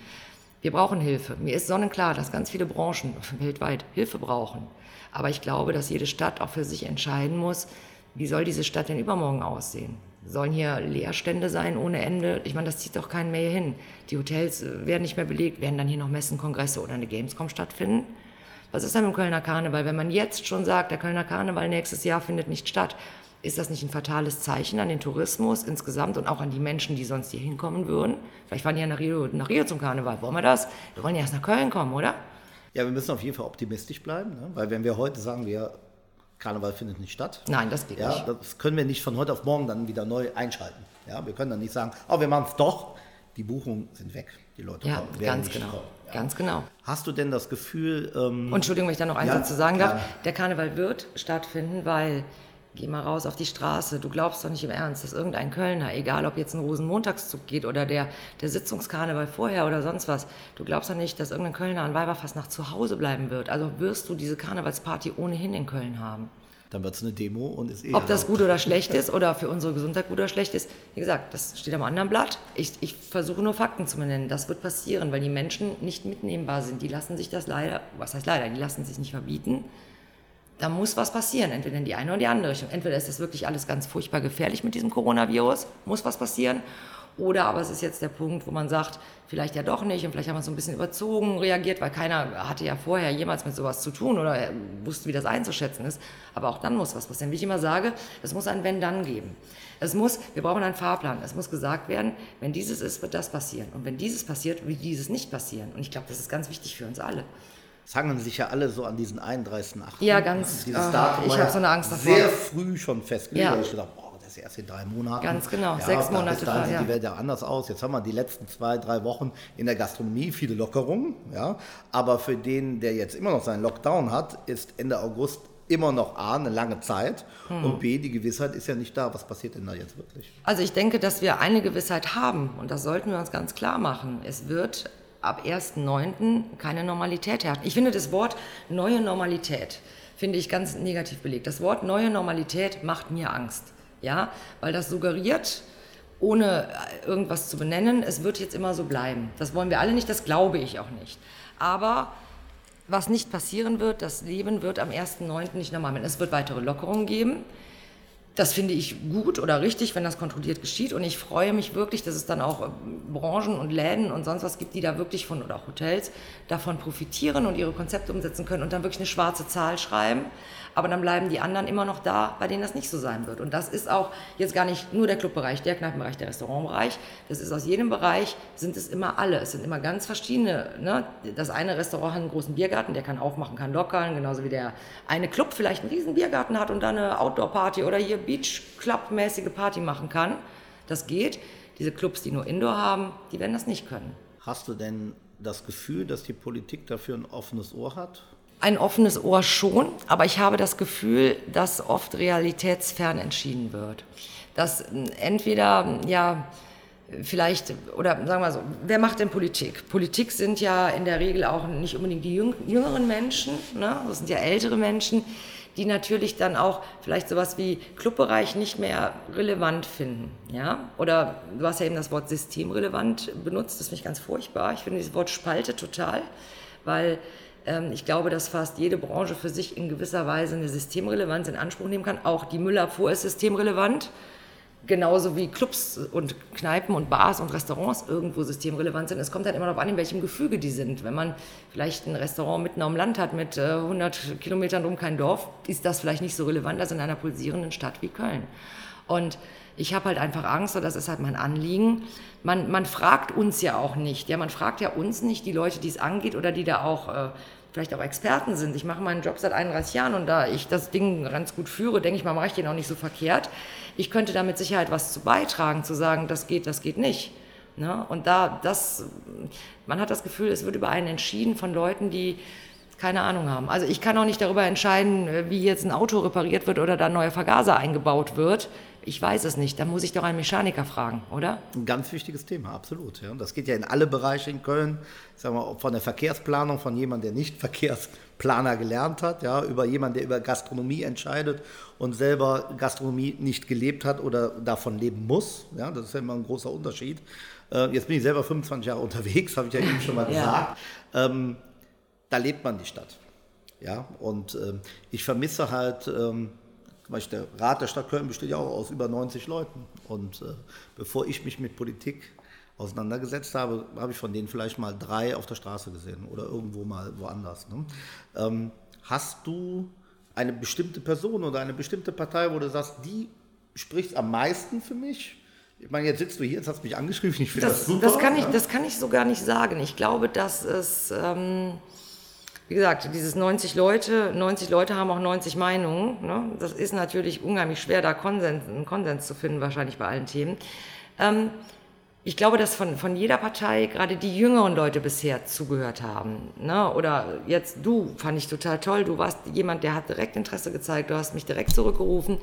Wir brauchen Hilfe. Mir ist sonnenklar, dass ganz viele Branchen *laughs* weltweit Hilfe brauchen. Aber ich glaube, dass jede Stadt auch für sich entscheiden muss, wie soll diese Stadt denn übermorgen aussehen? Sollen hier Leerstände sein ohne Ende? Ich meine, das zieht doch keinen mehr hin. Die Hotels äh, werden nicht mehr belegt. Werden dann hier noch Messen, Kongresse oder eine Gamescom stattfinden? Was ist dann mit dem Kölner Karneval? Wenn man jetzt schon sagt, der Kölner Karneval nächstes Jahr findet nicht statt, ist das nicht ein fatales Zeichen an den Tourismus insgesamt und auch an die Menschen, die sonst hier hinkommen würden? Vielleicht fahren die ja nach Rio, nach Rio zum Karneval. Wollen wir das? Wir wollen ja erst nach Köln kommen, oder? Ja, wir müssen auf jeden Fall optimistisch bleiben, ne? weil wenn wir heute sagen, wir Karneval findet nicht statt. Nein, das geht ja, nicht. Das können wir nicht von heute auf morgen dann wieder neu einschalten. Ja, wir können dann nicht sagen, oh, wir machen es doch. Die Buchungen sind weg. Die Leute ja, kommen, ganz genau. Kommen. Ja. Ganz genau. Hast du denn das Gefühl... Ähm, Entschuldigung, wenn ich da noch einen ja, Satz zu sagen darf. Der Karneval wird stattfinden, weil Geh mal raus auf die Straße. Du glaubst doch nicht im Ernst, dass irgendein Kölner, egal ob jetzt ein Rosenmontagszug geht oder der, der Sitzungskarneval vorher oder sonst was, du glaubst doch nicht, dass irgendein Kölner an Weiberfastnacht zu Hause bleiben wird. Also wirst du diese Karnevalsparty ohnehin in Köln haben. Dann wird es eine Demo und ist eh. Ob das gut oder schlecht ist oder für unsere Gesundheit gut oder schlecht ist, wie gesagt, das steht am anderen Blatt. Ich, ich versuche nur Fakten zu benennen. Das wird passieren, weil die Menschen nicht mitnehmbar sind. Die lassen sich das leider, was heißt leider, die lassen sich nicht verbieten da muss was passieren, entweder in die eine oder die andere Richtung. Entweder ist das wirklich alles ganz furchtbar gefährlich mit diesem Coronavirus, muss was passieren, oder aber es ist jetzt der Punkt, wo man sagt, vielleicht ja doch nicht und vielleicht haben wir so ein bisschen überzogen reagiert, weil keiner hatte ja vorher jemals mit sowas zu tun oder wusste, wie das einzuschätzen ist. Aber auch dann muss was passieren. Wie ich immer sage, es muss ein Wenn-Dann geben. Es muss, wir brauchen einen Fahrplan. Es muss gesagt werden, wenn dieses ist, wird das passieren. Und wenn dieses passiert, wird dieses nicht passieren. Und ich glaube, das ist ganz wichtig für uns alle. Es hangen sich ja alle so an diesen 31.8. Ja, ganz. Dieses oh, Datum ich habe so eine Angst davor. Sehr früh schon festgelegt. Ja. Ich gedacht, boah, das ist erst in drei Monaten. Ganz genau, ja, sechs Monate. Da sieht ja. die Welt ja anders aus. Jetzt haben wir die letzten zwei, drei Wochen in der Gastronomie viele Lockerungen. Ja. Aber für den, der jetzt immer noch seinen Lockdown hat, ist Ende August immer noch A, eine lange Zeit hm. und B, die Gewissheit ist ja nicht da. Was passiert denn da jetzt wirklich? Also ich denke, dass wir eine Gewissheit haben und das sollten wir uns ganz klar machen. Es wird ab 1.9. keine Normalität herrscht. Ich finde das Wort neue Normalität, finde ich ganz negativ belegt. Das Wort neue Normalität macht mir Angst, ja, weil das suggeriert, ohne irgendwas zu benennen, es wird jetzt immer so bleiben. Das wollen wir alle nicht, das glaube ich auch nicht. Aber was nicht passieren wird, das Leben wird am 1.9. nicht normal werden. Es wird weitere Lockerungen geben. Das finde ich gut oder richtig, wenn das kontrolliert geschieht. Und ich freue mich wirklich, dass es dann auch äh, Branchen und Läden und sonst was gibt, die da wirklich von, oder auch Hotels, davon profitieren und ihre Konzepte umsetzen können und dann wirklich eine schwarze Zahl schreiben aber dann bleiben die anderen immer noch da, bei denen das nicht so sein wird. Und das ist auch jetzt gar nicht nur der Clubbereich, der Kneipenbereich, der Restaurantbereich. Das ist aus jedem Bereich, sind es immer alle. Es sind immer ganz verschiedene. Ne? Das eine Restaurant hat einen großen Biergarten, der kann aufmachen, kann lockern, genauso wie der eine Club vielleicht einen riesen Biergarten hat und da eine Outdoor-Party oder hier Beach-Club-mäßige Party machen kann. Das geht. Diese Clubs, die nur Indoor haben, die werden das nicht können. Hast du denn das Gefühl, dass die Politik dafür ein offenes Ohr hat? Ein offenes Ohr schon, aber ich habe das Gefühl, dass oft realitätsfern entschieden wird. Dass entweder, ja, vielleicht, oder sagen wir so, wer macht denn Politik? Politik sind ja in der Regel auch nicht unbedingt die jüngeren Menschen, ne? das sind ja ältere Menschen, die natürlich dann auch vielleicht sowas wie Clubbereich nicht mehr relevant finden. Ja? Oder du hast ja eben das Wort systemrelevant benutzt, das finde ich ganz furchtbar. Ich finde dieses Wort spalte total, weil ähm, ich glaube, dass fast jede Branche für sich in gewisser Weise eine Systemrelevanz in Anspruch nehmen kann. Auch die Müllabfuhr ist systemrelevant. Genauso wie Clubs und Kneipen und Bars und Restaurants irgendwo systemrelevant sind. Es kommt halt immer darauf an, in welchem Gefüge die sind. Wenn man vielleicht ein Restaurant mitten am Land hat mit 100 äh, Kilometern um kein Dorf, ist das vielleicht nicht so relevant als in einer pulsierenden Stadt wie Köln. Und ich habe halt einfach Angst, und das ist halt mein Anliegen. Man, man fragt uns ja auch nicht. Ja, man fragt ja uns nicht, die Leute, die es angeht oder die da auch äh, vielleicht auch Experten sind. Ich mache meinen Job seit 31 Jahren und da ich das Ding ganz gut führe, denke ich mal, mache ich den auch nicht so verkehrt. Ich könnte da mit Sicherheit was zu beitragen, zu sagen, das geht, das geht nicht. Ne? Und da, das, man hat das Gefühl, es wird über einen entschieden von Leuten, die keine Ahnung haben. Also ich kann auch nicht darüber entscheiden, wie jetzt ein Auto repariert wird oder da ein neuer Vergaser eingebaut wird. Ich weiß es nicht. Da muss ich doch einen Mechaniker fragen, oder? Ein ganz wichtiges Thema, absolut. Ja. Das geht ja in alle Bereiche in Köln. Sagen wir, von der Verkehrsplanung, von jemandem, der nicht *laughs* Verkehrsplaner gelernt hat, ja, über jemanden, der über Gastronomie entscheidet und selber Gastronomie nicht gelebt hat oder davon leben muss. Ja, das ist ja immer ein großer Unterschied. Äh, jetzt bin ich selber 25 Jahre *laughs* unterwegs, habe ich ja eben schon mal gesagt. ja. ähm, da lebt man die Stadt. Ja, und ähm, ich vermisse halt ähm, der Rat der Stadt Köln besteht ja auch aus über 90 Leuten. Und äh, bevor ich mich mit Politik auseinandergesetzt habe, habe ich von denen vielleicht mal drei auf der Straße gesehen oder irgendwo mal woanders. Ne? Ähm, hast du eine bestimmte Person oder eine bestimmte Partei, wo du sagst, die spricht am meisten für mich? Ich meine, jetzt sitzt du hier, jetzt hast du mich angeschrieben, ich finde das, das, super. Das kann, ich, das kann ich so gar nicht sagen. Ich glaube, dass es... Ähm wie gesagt, dieses 90 Leute, 90 Leute haben auch 90 Meinungen. Ne? Das ist natürlich unheimlich schwer, da Konsens, einen Konsens zu finden, wahrscheinlich bei allen Themen. Ähm, ich glaube, dass von, von jeder Partei gerade die jüngeren Leute bisher zugehört haben. Ne? Oder jetzt du, fand ich total toll. Du warst jemand, der hat direkt Interesse gezeigt. Du hast mich direkt zurückgerufen.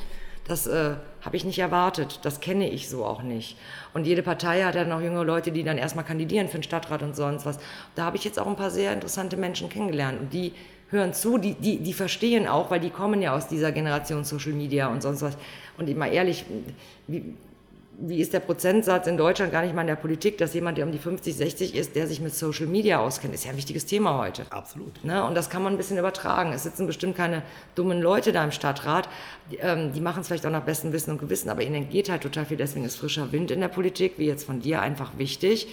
Das äh, habe ich nicht erwartet. Das kenne ich so auch nicht. Und jede Partei hat dann auch jüngere Leute, die dann erstmal kandidieren für den Stadtrat und sonst was. Da habe ich jetzt auch ein paar sehr interessante Menschen kennengelernt. Und die hören zu, die, die, die verstehen auch, weil die kommen ja aus dieser Generation Social Media und sonst was. Und immer ehrlich, wie, wie ist der Prozentsatz in Deutschland gar nicht mal in der Politik, dass jemand, der um die 50, 60 ist, der sich mit Social Media auskennt, ist ja ein wichtiges Thema heute. Absolut. Ne? Und das kann man ein bisschen übertragen. Es sitzen bestimmt keine dummen Leute da im Stadtrat. Die, ähm, die machen es vielleicht auch nach bestem Wissen und Gewissen, aber ihnen geht halt total viel. Deswegen ist frischer Wind in der Politik, wie jetzt von dir, einfach wichtig.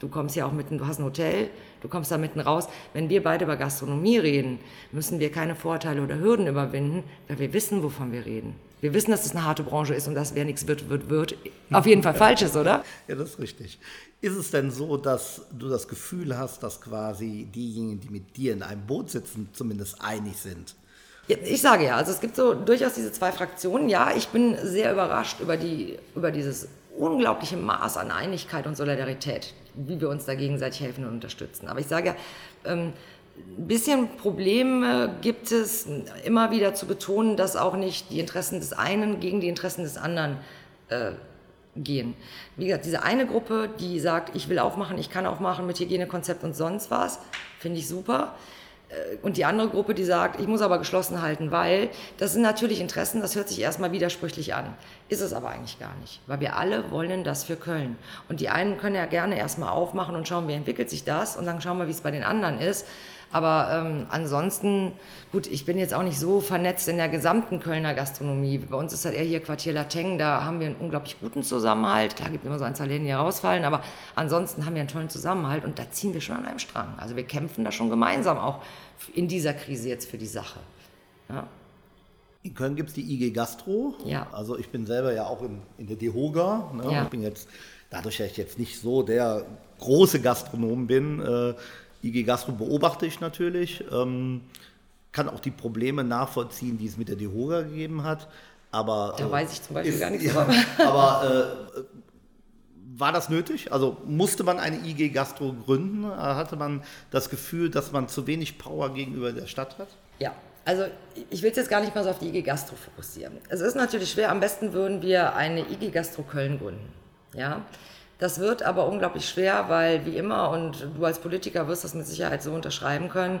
Du kommst ja auch mitten, du hast ein Hotel, du kommst da mitten raus. Wenn wir beide über Gastronomie reden, müssen wir keine Vorteile oder Hürden überwinden, weil wir wissen, wovon wir reden. Wir wissen, dass es eine harte Branche ist und dass wer nichts wird, wird, wird, auf jeden Fall falsch ist, oder? Ja, das ist richtig. Ist es denn so, dass du das Gefühl hast, dass quasi diejenigen, die mit dir in einem Boot sitzen, zumindest einig sind? Ich sage ja, also es gibt so durchaus diese zwei Fraktionen. Ja, ich bin sehr überrascht über, die, über dieses unglaubliche Maß an Einigkeit und Solidarität, wie wir uns da gegenseitig helfen und unterstützen. Aber ich sage ja, ähm, ein bisschen Probleme gibt es, immer wieder zu betonen, dass auch nicht die Interessen des einen gegen die Interessen des anderen äh, gehen. Wie gesagt, diese eine Gruppe, die sagt, ich will aufmachen, ich kann aufmachen mit Hygienekonzept und sonst was, finde ich super. Äh, und die andere Gruppe, die sagt, ich muss aber geschlossen halten, weil das sind natürlich Interessen, das hört sich erstmal widersprüchlich an. Ist es aber eigentlich gar nicht, weil wir alle wollen das für Köln. Und die einen können ja gerne erstmal aufmachen und schauen, wie entwickelt sich das und dann schauen wir, wie es bei den anderen ist. Aber ähm, ansonsten, gut, ich bin jetzt auch nicht so vernetzt in der gesamten Kölner Gastronomie. Bei uns ist halt eher hier Quartier Lateng, da haben wir einen unglaublich guten Zusammenhalt. Klar gibt es immer so ein, zwei Läden, die rausfallen, aber ansonsten haben wir einen tollen Zusammenhalt und da ziehen wir schon an einem Strang. Also wir kämpfen da schon gemeinsam auch in dieser Krise jetzt für die Sache. Ja. In Köln gibt es die IG Gastro. Ja. Also ich bin selber ja auch in, in der DEHOGA. Ne? Ja. Ich bin jetzt, dadurch, dass ich jetzt nicht so der große Gastronom bin, äh, IG Gastro beobachte ich natürlich, ähm, kann auch die Probleme nachvollziehen, die es mit der DEHOGA gegeben hat. Aber, da äh, weiß ich zum Beispiel ist, gar nichts ja, *laughs* Aber äh, war das nötig? Also musste man eine IG Gastro gründen? Hatte man das Gefühl, dass man zu wenig Power gegenüber der Stadt hat? Ja, also ich will es jetzt gar nicht mal so auf die IG Gastro fokussieren. Es ist natürlich schwer, am besten würden wir eine IG Gastro Köln gründen. Ja, das wird aber unglaublich schwer, weil wie immer, und du als Politiker wirst das mit Sicherheit so unterschreiben können,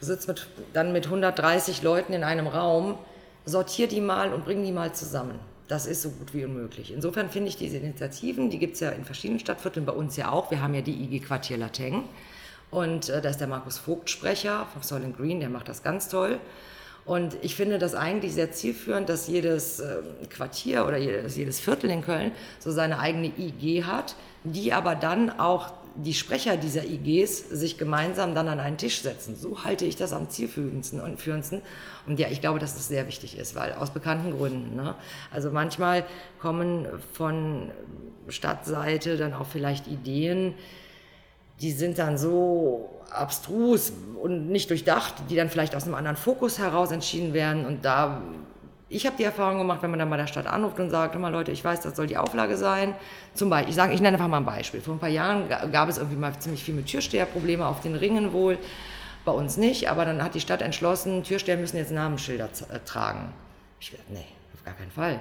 du sitzt mit, dann mit 130 Leuten in einem Raum, sortier die mal und bring die mal zusammen. Das ist so gut wie unmöglich. Insofern finde ich diese Initiativen, die gibt es ja in verschiedenen Stadtvierteln, bei uns ja auch. Wir haben ja die IG Quartier Lateng und äh, da ist der Markus Vogt Sprecher vom Soil Green, der macht das ganz toll. Und ich finde das eigentlich sehr zielführend, dass jedes ähm, Quartier oder jedes, jedes Viertel in Köln so seine eigene IG hat, die aber dann auch die Sprecher dieser IGs sich gemeinsam dann an einen Tisch setzen. So halte ich das am zielführendsten und führendsten. Und ja, ich glaube, dass das sehr wichtig ist, weil aus bekannten Gründen. Ne? Also manchmal kommen von Stadtseite dann auch vielleicht Ideen, die sind dann so abstrus und nicht durchdacht, die dann vielleicht aus einem anderen Fokus heraus entschieden werden. Und da, ich habe die Erfahrung gemacht, wenn man dann bei der Stadt anruft und sagt, immer Leute, ich weiß, das soll die Auflage sein. Zum Beispiel, ich sage, ich nenne einfach mal ein Beispiel. Vor ein paar Jahren gab es irgendwie mal ziemlich viel mit Türsteherprobleme auf den Ringen wohl. Bei uns nicht, aber dann hat die Stadt entschlossen, Türsteher müssen jetzt Namensschilder äh, tragen. Ich dachte, nee, auf gar keinen Fall.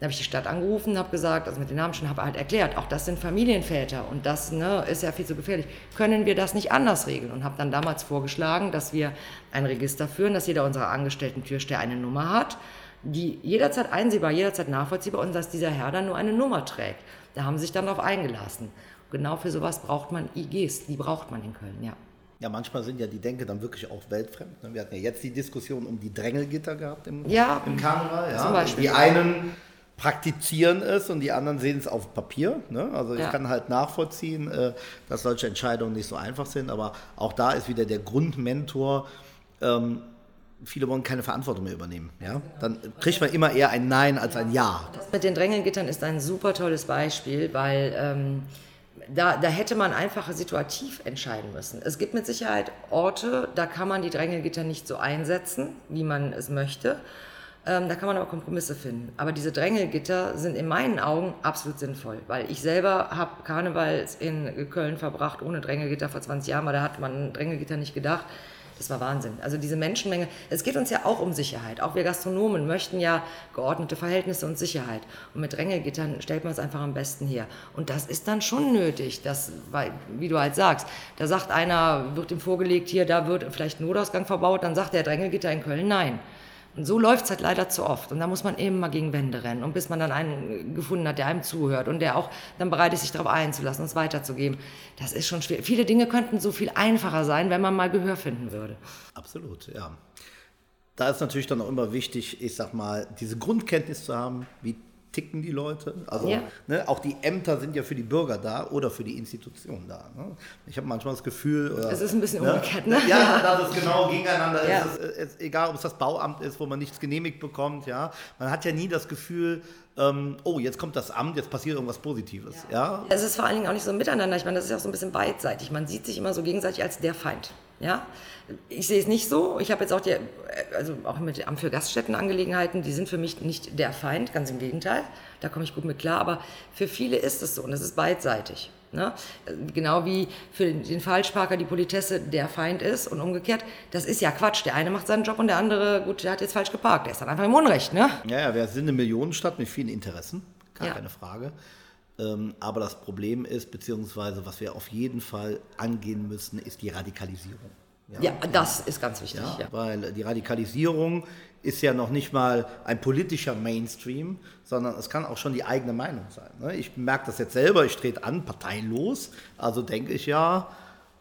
Dann habe ich die Stadt angerufen, habe gesagt, also mit den Namen schon, habe halt erklärt, auch das sind Familienväter und das ne, ist ja viel zu gefährlich. Können wir das nicht anders regeln? Und habe dann damals vorgeschlagen, dass wir ein Register führen, dass jeder unserer angestellten Türsteher eine Nummer hat, die jederzeit einsehbar, jederzeit nachvollziehbar und dass dieser Herr dann nur eine Nummer trägt. Da haben sie sich dann darauf eingelassen. Genau für sowas braucht man IGs, die braucht man in Köln, ja. Ja, manchmal sind ja die Denke dann wirklich auch weltfremd. Ne? Wir hatten ja jetzt die Diskussion um die Drängelgitter gehabt im, ja, im Karneval. Ja. Zum Beispiel. Die einen praktizieren es und die anderen sehen es auf Papier. Ne? Also ich ja. kann halt nachvollziehen, äh, dass solche Entscheidungen nicht so einfach sind, aber auch da ist wieder der Grundmentor. Ähm, viele wollen keine Verantwortung mehr übernehmen. Ja? Dann kriegt man immer eher ein Nein als ein Ja. Das mit den Drängelgittern ist ein super tolles Beispiel, weil ähm, da, da hätte man einfach situativ entscheiden müssen. Es gibt mit Sicherheit Orte, da kann man die Drängelgitter nicht so einsetzen, wie man es möchte. Ähm, da kann man aber Kompromisse finden. Aber diese Drängelgitter sind in meinen Augen absolut sinnvoll, weil ich selber habe Karneval in Köln verbracht ohne Drängelgitter vor 20 Jahren, weil da hat man Drängelgitter nicht gedacht. Das war Wahnsinn. Also diese Menschenmenge, es geht uns ja auch um Sicherheit. Auch wir Gastronomen möchten ja geordnete Verhältnisse und Sicherheit. Und mit Drängelgittern stellt man es einfach am besten her. Und das ist dann schon nötig, dass, weil, wie du halt sagst, da sagt einer, wird ihm vorgelegt, hier, da wird vielleicht ein Notausgang verbaut, dann sagt der Drängelgitter in Köln nein. Und so läuft es halt leider zu oft. Und da muss man eben mal gegen Wände rennen. Und bis man dann einen gefunden hat, der einem zuhört und der auch dann bereit ist, sich darauf einzulassen, uns weiterzugeben. Das ist schon schwer. Viele Dinge könnten so viel einfacher sein, wenn man mal Gehör finden würde. Absolut, ja. Da ist natürlich dann auch immer wichtig, ich sag mal, diese Grundkenntnis zu haben, wie ticken die Leute. Also ja. ne, auch die Ämter sind ja für die Bürger da oder für die Institutionen da. Ne? Ich habe manchmal das Gefühl. Oder, es ist ein bisschen ne? umgekehrt, ne? Ja, da das genau gegeneinander ja. ist. Es, es, egal, ob es das Bauamt ist, wo man nichts genehmigt bekommt. Ja, man hat ja nie das Gefühl, ähm, oh, jetzt kommt das Amt, jetzt passiert irgendwas Positives. Ja. ja. Es ist vor allen Dingen auch nicht so miteinander. Ich meine, das ist ja auch so ein bisschen beidseitig. Man sieht sich immer so gegenseitig als der Feind. Ja, ich sehe es nicht so. Ich habe jetzt auch die, also auch mit dem Amt für Gaststättenangelegenheiten, die sind für mich nicht der Feind, ganz im Gegenteil. Da komme ich gut mit klar. Aber für viele ist es so und es ist beidseitig. Ne? Genau wie für den Falschparker die Politesse der Feind ist und umgekehrt. Das ist ja Quatsch. Der eine macht seinen Job und der andere, gut, der hat jetzt falsch geparkt. Der ist dann einfach im Unrecht. Ne? Ja, ja, wir sind eine Millionenstadt mit vielen Interessen. Gar ja. keine Frage. Ähm, aber das Problem ist, beziehungsweise was wir auf jeden Fall angehen müssen, ist die Radikalisierung. Ja, ja das ist ganz wichtig. Ja, ja. Weil die Radikalisierung ist ja noch nicht mal ein politischer Mainstream, sondern es kann auch schon die eigene Meinung sein. Ne? Ich merke das jetzt selber, ich trete an, parteilos, also denke ich ja,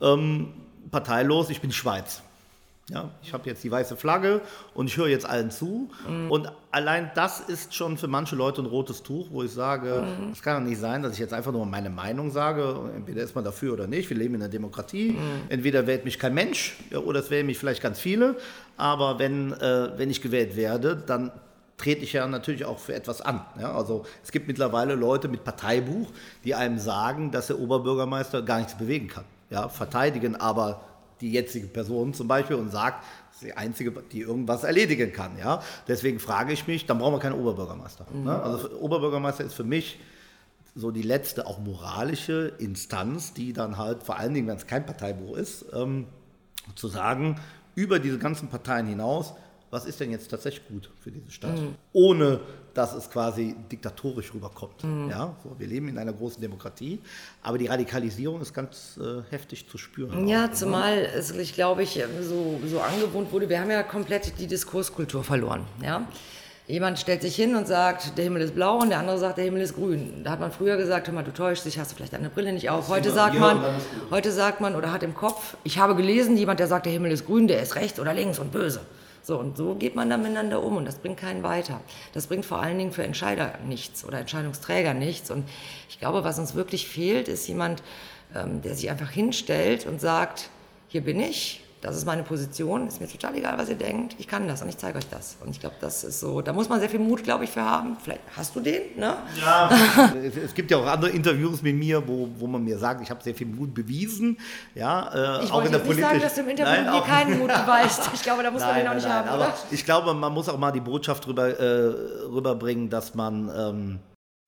ähm, parteilos, ich bin Schweiz. Ja, ich habe jetzt die weiße Flagge und ich höre jetzt allen zu. Mhm. Und allein das ist schon für manche Leute ein rotes Tuch, wo ich sage, es mhm. kann doch nicht sein, dass ich jetzt einfach nur meine Meinung sage. Entweder ist man dafür oder nicht. Wir leben in einer Demokratie. Mhm. Entweder wählt mich kein Mensch oder es wählen mich vielleicht ganz viele. Aber wenn, äh, wenn ich gewählt werde, dann trete ich ja natürlich auch für etwas an. Ja, also es gibt mittlerweile Leute mit Parteibuch, die einem sagen, dass der Oberbürgermeister gar nichts bewegen kann. Ja, verteidigen aber die jetzige Person zum Beispiel und sagt, das ist die einzige, die irgendwas erledigen kann. Ja? Deswegen frage ich mich, dann brauchen wir keinen Oberbürgermeister. Mhm. Ne? Also Oberbürgermeister ist für mich so die letzte auch moralische Instanz, die dann halt vor allen Dingen, wenn es kein Parteibuch ist, ähm, zu sagen, über diese ganzen Parteien hinaus, was ist denn jetzt tatsächlich gut für diese Stadt, mhm. ohne dass es quasi diktatorisch rüberkommt. Mhm. Ja, so, wir leben in einer großen Demokratie, aber die Radikalisierung ist ganz äh, heftig zu spüren. Ja, auch, zumal es, ich glaube, ich so, so angewohnt wurde, wir haben ja komplett die Diskurskultur verloren. Ja? Jemand stellt sich hin und sagt, der Himmel ist blau und der andere sagt, der Himmel ist grün. Da hat man früher gesagt, hör mal, du täuschst dich, hast du vielleicht deine Brille nicht auf. Heute sagt man, heute sagt man oder hat im Kopf, ich habe gelesen, jemand, der sagt, der Himmel ist grün, der ist rechts oder links und böse. So, und so geht man dann miteinander um und das bringt keinen weiter. Das bringt vor allen Dingen für Entscheider nichts oder Entscheidungsträger nichts. Und ich glaube, was uns wirklich fehlt, ist jemand, ähm, der sich einfach hinstellt und sagt, hier bin ich, das ist meine Position, ist mir total egal, was ihr denkt, ich kann das und ich zeige euch das. Und ich glaube, das ist so, da muss man sehr viel Mut, glaube ich, für haben. Vielleicht hast du den, ne? Ja, *laughs* es gibt ja auch andere Interviews mit mir, wo, wo man mir sagt, ich habe sehr viel Mut bewiesen, ja, äh, ich auch in der Politik. Ich sagen, dass du im Interview Nein, dir keinen *laughs* Mut beweist. Ich glaube, da muss nein, man den auch nicht nein, haben, aber oder? Ich glaube, man muss auch mal die Botschaft rüber, äh, rüberbringen, dass man... Ähm,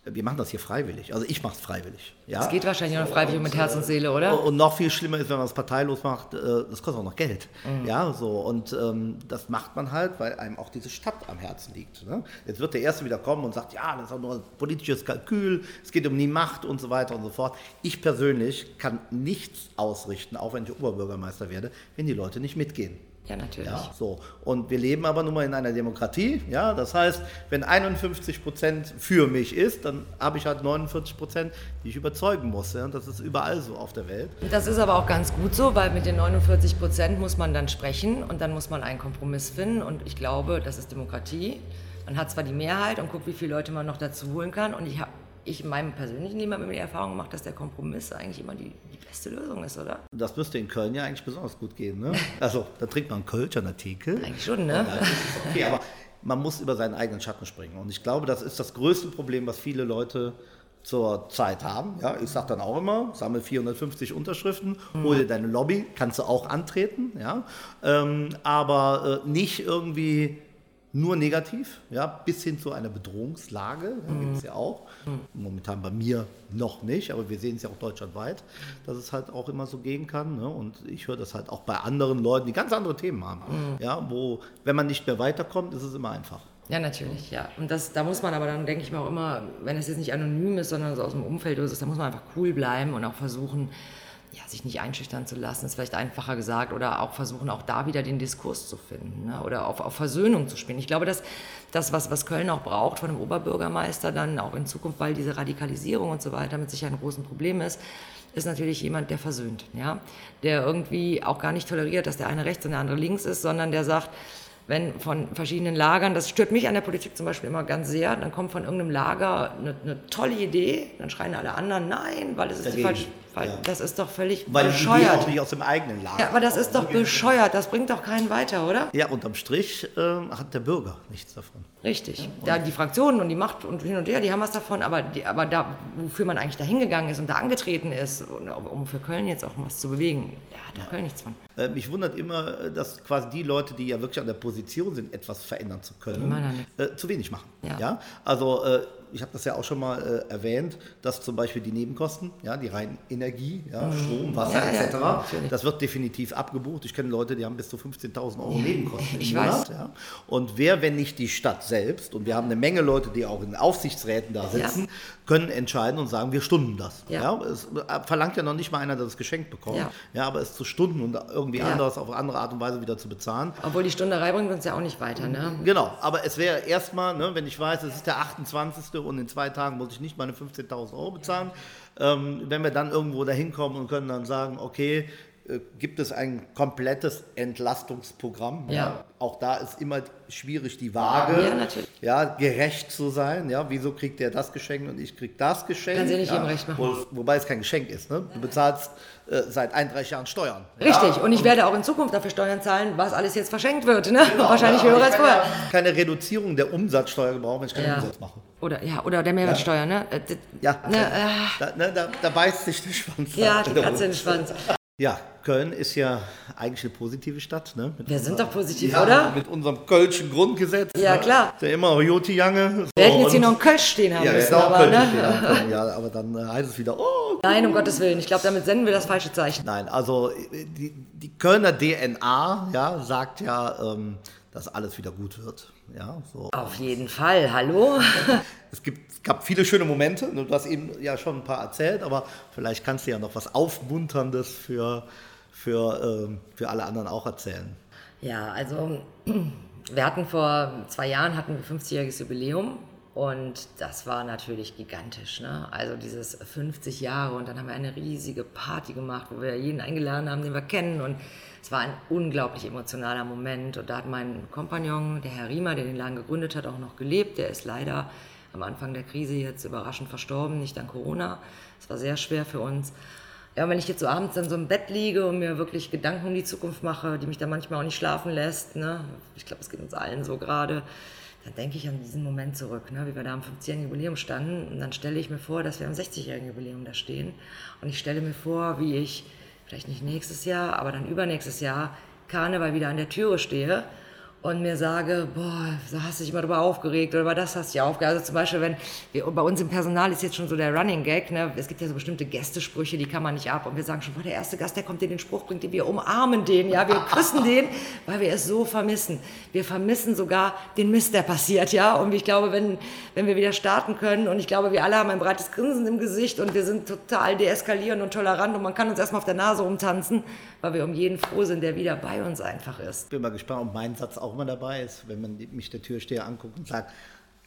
wir machen das hier freiwillig. Also ich mache es freiwillig. Ja? Es geht wahrscheinlich auch noch freiwillig und, mit Herz und Seele, oder? Und noch viel schlimmer ist, wenn man es parteilos macht, äh, das kostet auch noch Geld. Mhm. Ja, so. Und ähm, das macht man halt, weil einem auch diese Stadt am Herzen liegt. Ne? Jetzt wird der Erste wieder kommen und sagt, ja, das ist auch nur ein politisches Kalkül, es geht um die Macht und so weiter und so fort. Ich persönlich kann nichts ausrichten, auch wenn ich Oberbürgermeister werde, wenn die Leute nicht mitgehen. Ja, natürlich. Ja, so. Und wir leben aber nun mal in einer Demokratie. Ja? Das heißt, wenn 51 Prozent für mich ist, dann habe ich halt 49 Prozent, die ich überzeugen muss. Ja? Und das ist überall so auf der Welt. Das ist aber auch ganz gut so, weil mit den 49 Prozent muss man dann sprechen und dann muss man einen Kompromiss finden. Und ich glaube, das ist Demokratie. Man hat zwar die Mehrheit und guckt, wie viele Leute man noch dazu holen kann. Und ich habe ich in meinem persönlichen Leben habe mir die Erfahrung gemacht, dass der Kompromiss eigentlich immer die, die beste Lösung ist, oder? Das müsste in Köln ja eigentlich besonders gut gehen, ne? *laughs* Also, da trinkt man Kölsch an der Theke. Eigentlich schon, ne? okay, aber man muss über seinen eigenen Schatten springen. Und ich glaube, das ist das größte Problem, was viele Leute zur Zeit haben. Ja, ich sage dann auch immer, sammle 450 Unterschriften, mhm. hol dir deine Lobby, kannst du auch antreten, ja, ähm, aber äh, nicht irgendwie nur negativ, ja, bis hin zu einer Bedrohungslage, mhm. gibt es ja auch. Momentan bei mir noch nicht, aber wir sehen es ja auch deutschlandweit, dass es halt auch immer so gehen kann. Ne? Und ich höre das halt auch bei anderen Leuten, die ganz andere Themen haben. Mhm. Ja, wo, wenn man nicht mehr weiterkommt, ist es immer einfach. Ja, natürlich, ja. Und das, da muss man aber dann, denke ich mal, auch immer, wenn es jetzt nicht anonym ist, sondern so aus dem Umfeld ist, da muss man einfach cool bleiben und auch versuchen, ja, sich nicht einschüchtern zu lassen, ist vielleicht einfacher gesagt, oder auch versuchen, auch da wieder den Diskurs zu finden ne? oder auf, auf Versöhnung zu spielen. Ich glaube, dass das, was, was Köln auch braucht von dem Oberbürgermeister, dann auch in Zukunft, weil diese Radikalisierung und so weiter mit sicher ein großes Problem ist, ist natürlich jemand, der versöhnt, ja, der irgendwie auch gar nicht toleriert, dass der eine rechts und der andere links ist, sondern der sagt, wenn von verschiedenen Lagern, das stört mich an der Politik zum Beispiel immer ganz sehr, dann kommt von irgendeinem Lager eine, eine tolle Idee, dann schreien alle anderen nein, weil es ist falsch. Weil ja. Das ist doch völlig Weil bescheuert. Weil auch nicht aus dem eigenen Lager. Ja, aber das ist doch bescheuert. Das bringt doch keinen weiter, oder? Ja, unterm Strich äh, hat der Bürger nichts davon. Richtig. Ja, die Fraktionen und die Macht und hin und her, die haben was davon. Aber, die, aber da, wofür man eigentlich da hingegangen ist und da angetreten ist, um für Köln jetzt auch was zu bewegen, ja, da ja. Köln nichts von. Äh, mich wundert immer, dass quasi die Leute, die ja wirklich an der Position sind, etwas verändern zu können, äh, zu wenig machen. Ja. ja? Also äh, ich habe das ja auch schon mal äh, erwähnt, dass zum Beispiel die Nebenkosten, ja, die reinen Energie, ja, mhm. Strom, Wasser ja, etc., ja, das wird definitiv abgebucht. Ich kenne Leute, die haben bis zu 15.000 Euro Nebenkosten ich im Monat. Ja. Und wer, wenn nicht die Stadt selbst, und wir haben eine Menge Leute, die auch in Aufsichtsräten da sitzen, können entscheiden und sagen, wir stunden das. Ja. es verlangt ja noch nicht mal einer, dass es geschenkt bekommt, ja. aber es zu stunden und irgendwie anders auf andere Art und Weise wieder zu bezahlen. Obwohl die Stunderei bringt uns ja auch nicht weiter. Ne? Genau, aber es wäre erstmal, ne, wenn ich weiß, es ist der 28 und in zwei Tagen muss ich nicht meine 15.000 Euro bezahlen. Ähm, wenn wir dann irgendwo dahin kommen und können dann sagen, okay, äh, gibt es ein komplettes Entlastungsprogramm. Ja. ja. Auch da ist immer schwierig, die Waage ja, ja, gerecht zu sein. Ja, wieso kriegt der das Geschenk und ich krieg das Geschenk? Kann sie nicht ja, eben recht machen. Wo, wobei es kein Geschenk ist. Ne? Du bezahlst äh, seit 31 Jahren Steuern. Richtig, und ich werde auch in Zukunft dafür Steuern zahlen, was alles jetzt verschenkt wird. Ne? Genau, *laughs* Wahrscheinlich höher als vorher. Keine Reduzierung der Umsatzsteuer gebrauchen, wenn ich keinen Umsatz mache. Oder, ja, oder der Mehrwertsteuer, ne? Äh, ja, ne, äh, da, ne, da, da, beißt sich der Schwanz. Ja, die Katze in den Schwanz. Ja, Köln ist ja eigentlich eine positive Stadt. Ne? Wir sind doch positiv, ja, oder? Mit unserem Kölschen Grundgesetz. Ja, ne? klar. Der immer Joti Jange. So, wir hätten jetzt hier noch einen Kölsch stehen haben ja, müssen. Aber, Kölsch ne? stehen *laughs* ja, aber dann äh, heißt es wieder, oh. Nein, um Gottes Willen. Ich glaube, damit senden wir das falsche Zeichen. Nein, also die, die Kölner DNA ja, sagt ja, ähm, dass alles wieder gut wird. Ja, so. Auf jeden Fall, hallo? *laughs* es, gibt, es gab viele schöne Momente, du hast eben ja schon ein paar erzählt, aber vielleicht kannst du ja noch was Aufmunterndes für, für, äh, für alle anderen auch erzählen. Ja, also *clears throat* wir hatten vor zwei Jahren hatten wir 50-jähriges Jubiläum und das war natürlich gigantisch. Ne? Also dieses 50 Jahre und dann haben wir eine riesige Party gemacht, wo wir jeden eingeladen haben, den wir kennen und es war ein unglaublich emotionaler Moment und da hat mein Kompagnon, der Herr Riemer, der den Laden gegründet hat, auch noch gelebt. Der ist leider am Anfang der Krise jetzt überraschend verstorben, nicht an Corona. Es war sehr schwer für uns. Ja, wenn ich jetzt so abends in so einem Bett liege und mir wirklich Gedanken um die Zukunft mache, die mich dann manchmal auch nicht schlafen lässt, ne? ich glaube, es geht uns allen so gerade, dann denke ich an diesen Moment zurück, ne? wie wir da am 50-jährigen Jubiläum standen. Und dann stelle ich mir vor, dass wir am 60-jährigen Jubiläum da stehen. Und ich stelle mir vor, wie ich vielleicht nicht nächstes Jahr, aber dann übernächstes Jahr Karneval wieder an der Türe stehe und mir sage, boah, da hast du dich mal drüber aufgeregt oder über das hast du dich aufgeregt. Also zum Beispiel, wenn wir, bei uns im Personal ist jetzt schon so der Running Gag, ne? es gibt ja so bestimmte Gästesprüche, die kann man nicht ab und wir sagen schon, boah, der erste Gast, der kommt, der den Spruch bringt, wir umarmen den, ja, wir küssen den, weil wir es so vermissen. Wir vermissen sogar den Mist, der passiert, ja, und ich glaube, wenn, wenn wir wieder starten können und ich glaube, wir alle haben ein breites Grinsen im Gesicht und wir sind total deeskalierend und tolerant und man kann uns erstmal auf der Nase rumtanzen, weil wir um jeden froh sind, der wieder bei uns einfach ist. Bin mal gespannt, ob mein Satz auch immer dabei ist, wenn man mich der Türsteher anguckt und sagt,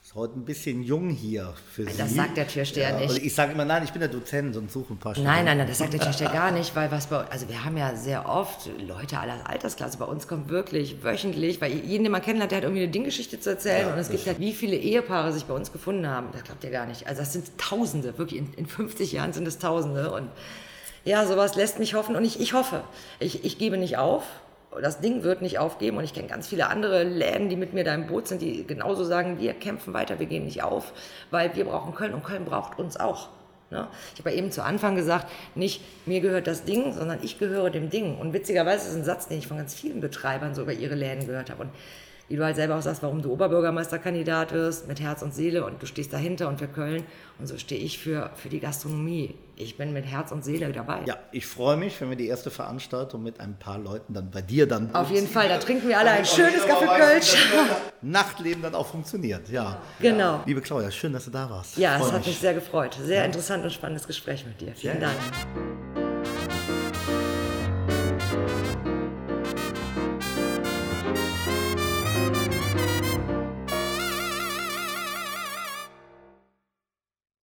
ist heute ein bisschen jung hier für Sie. Das sagt der Türsteher ja, nicht. Ich sage immer, nein, ich bin der Dozent und suche ein paar Stunden. Nein, nein, nein, das sagt der Türsteher *laughs* gar nicht, weil was bei, also wir haben ja sehr oft Leute aller Altersklasse, bei uns kommt wirklich wöchentlich, weil jeden, den man kennenlernt, der hat irgendwie eine Dinggeschichte zu erzählen ja, und es gibt halt, wie viele Ehepaare sich bei uns gefunden haben, das klappt ja gar nicht. Also das sind Tausende, wirklich, in, in 50 Jahren sind es Tausende und ja, sowas lässt mich hoffen und ich, ich hoffe, ich, ich gebe nicht auf das Ding wird nicht aufgeben und ich kenne ganz viele andere Läden, die mit mir da im Boot sind, die genauso sagen, wir kämpfen weiter, wir gehen nicht auf, weil wir brauchen Köln und Köln braucht uns auch. Ne? Ich habe ja eben zu Anfang gesagt, nicht mir gehört das Ding, sondern ich gehöre dem Ding. Und witzigerweise ist ein Satz, den ich von ganz vielen Betreibern so über ihre Läden gehört habe. Und wie du halt selber auch sagst, warum du Oberbürgermeisterkandidat wirst, mit Herz und Seele und du stehst dahinter und für Köln. Und so stehe ich für, für die Gastronomie. Ich bin mit Herz und Seele dabei. Ja, ich freue mich, wenn wir die erste Veranstaltung mit ein paar Leuten dann bei dir dann. Auf jeden Fall, da trinken wir alle ein schönes Kaffee Kölsch. Nachtleben dann auch funktioniert, ja. Genau. Liebe Claudia, schön, dass du da warst. Ja, es hat mich sehr gefreut. Sehr ja. interessant und spannendes Gespräch mit dir. Vielen ja. Dank.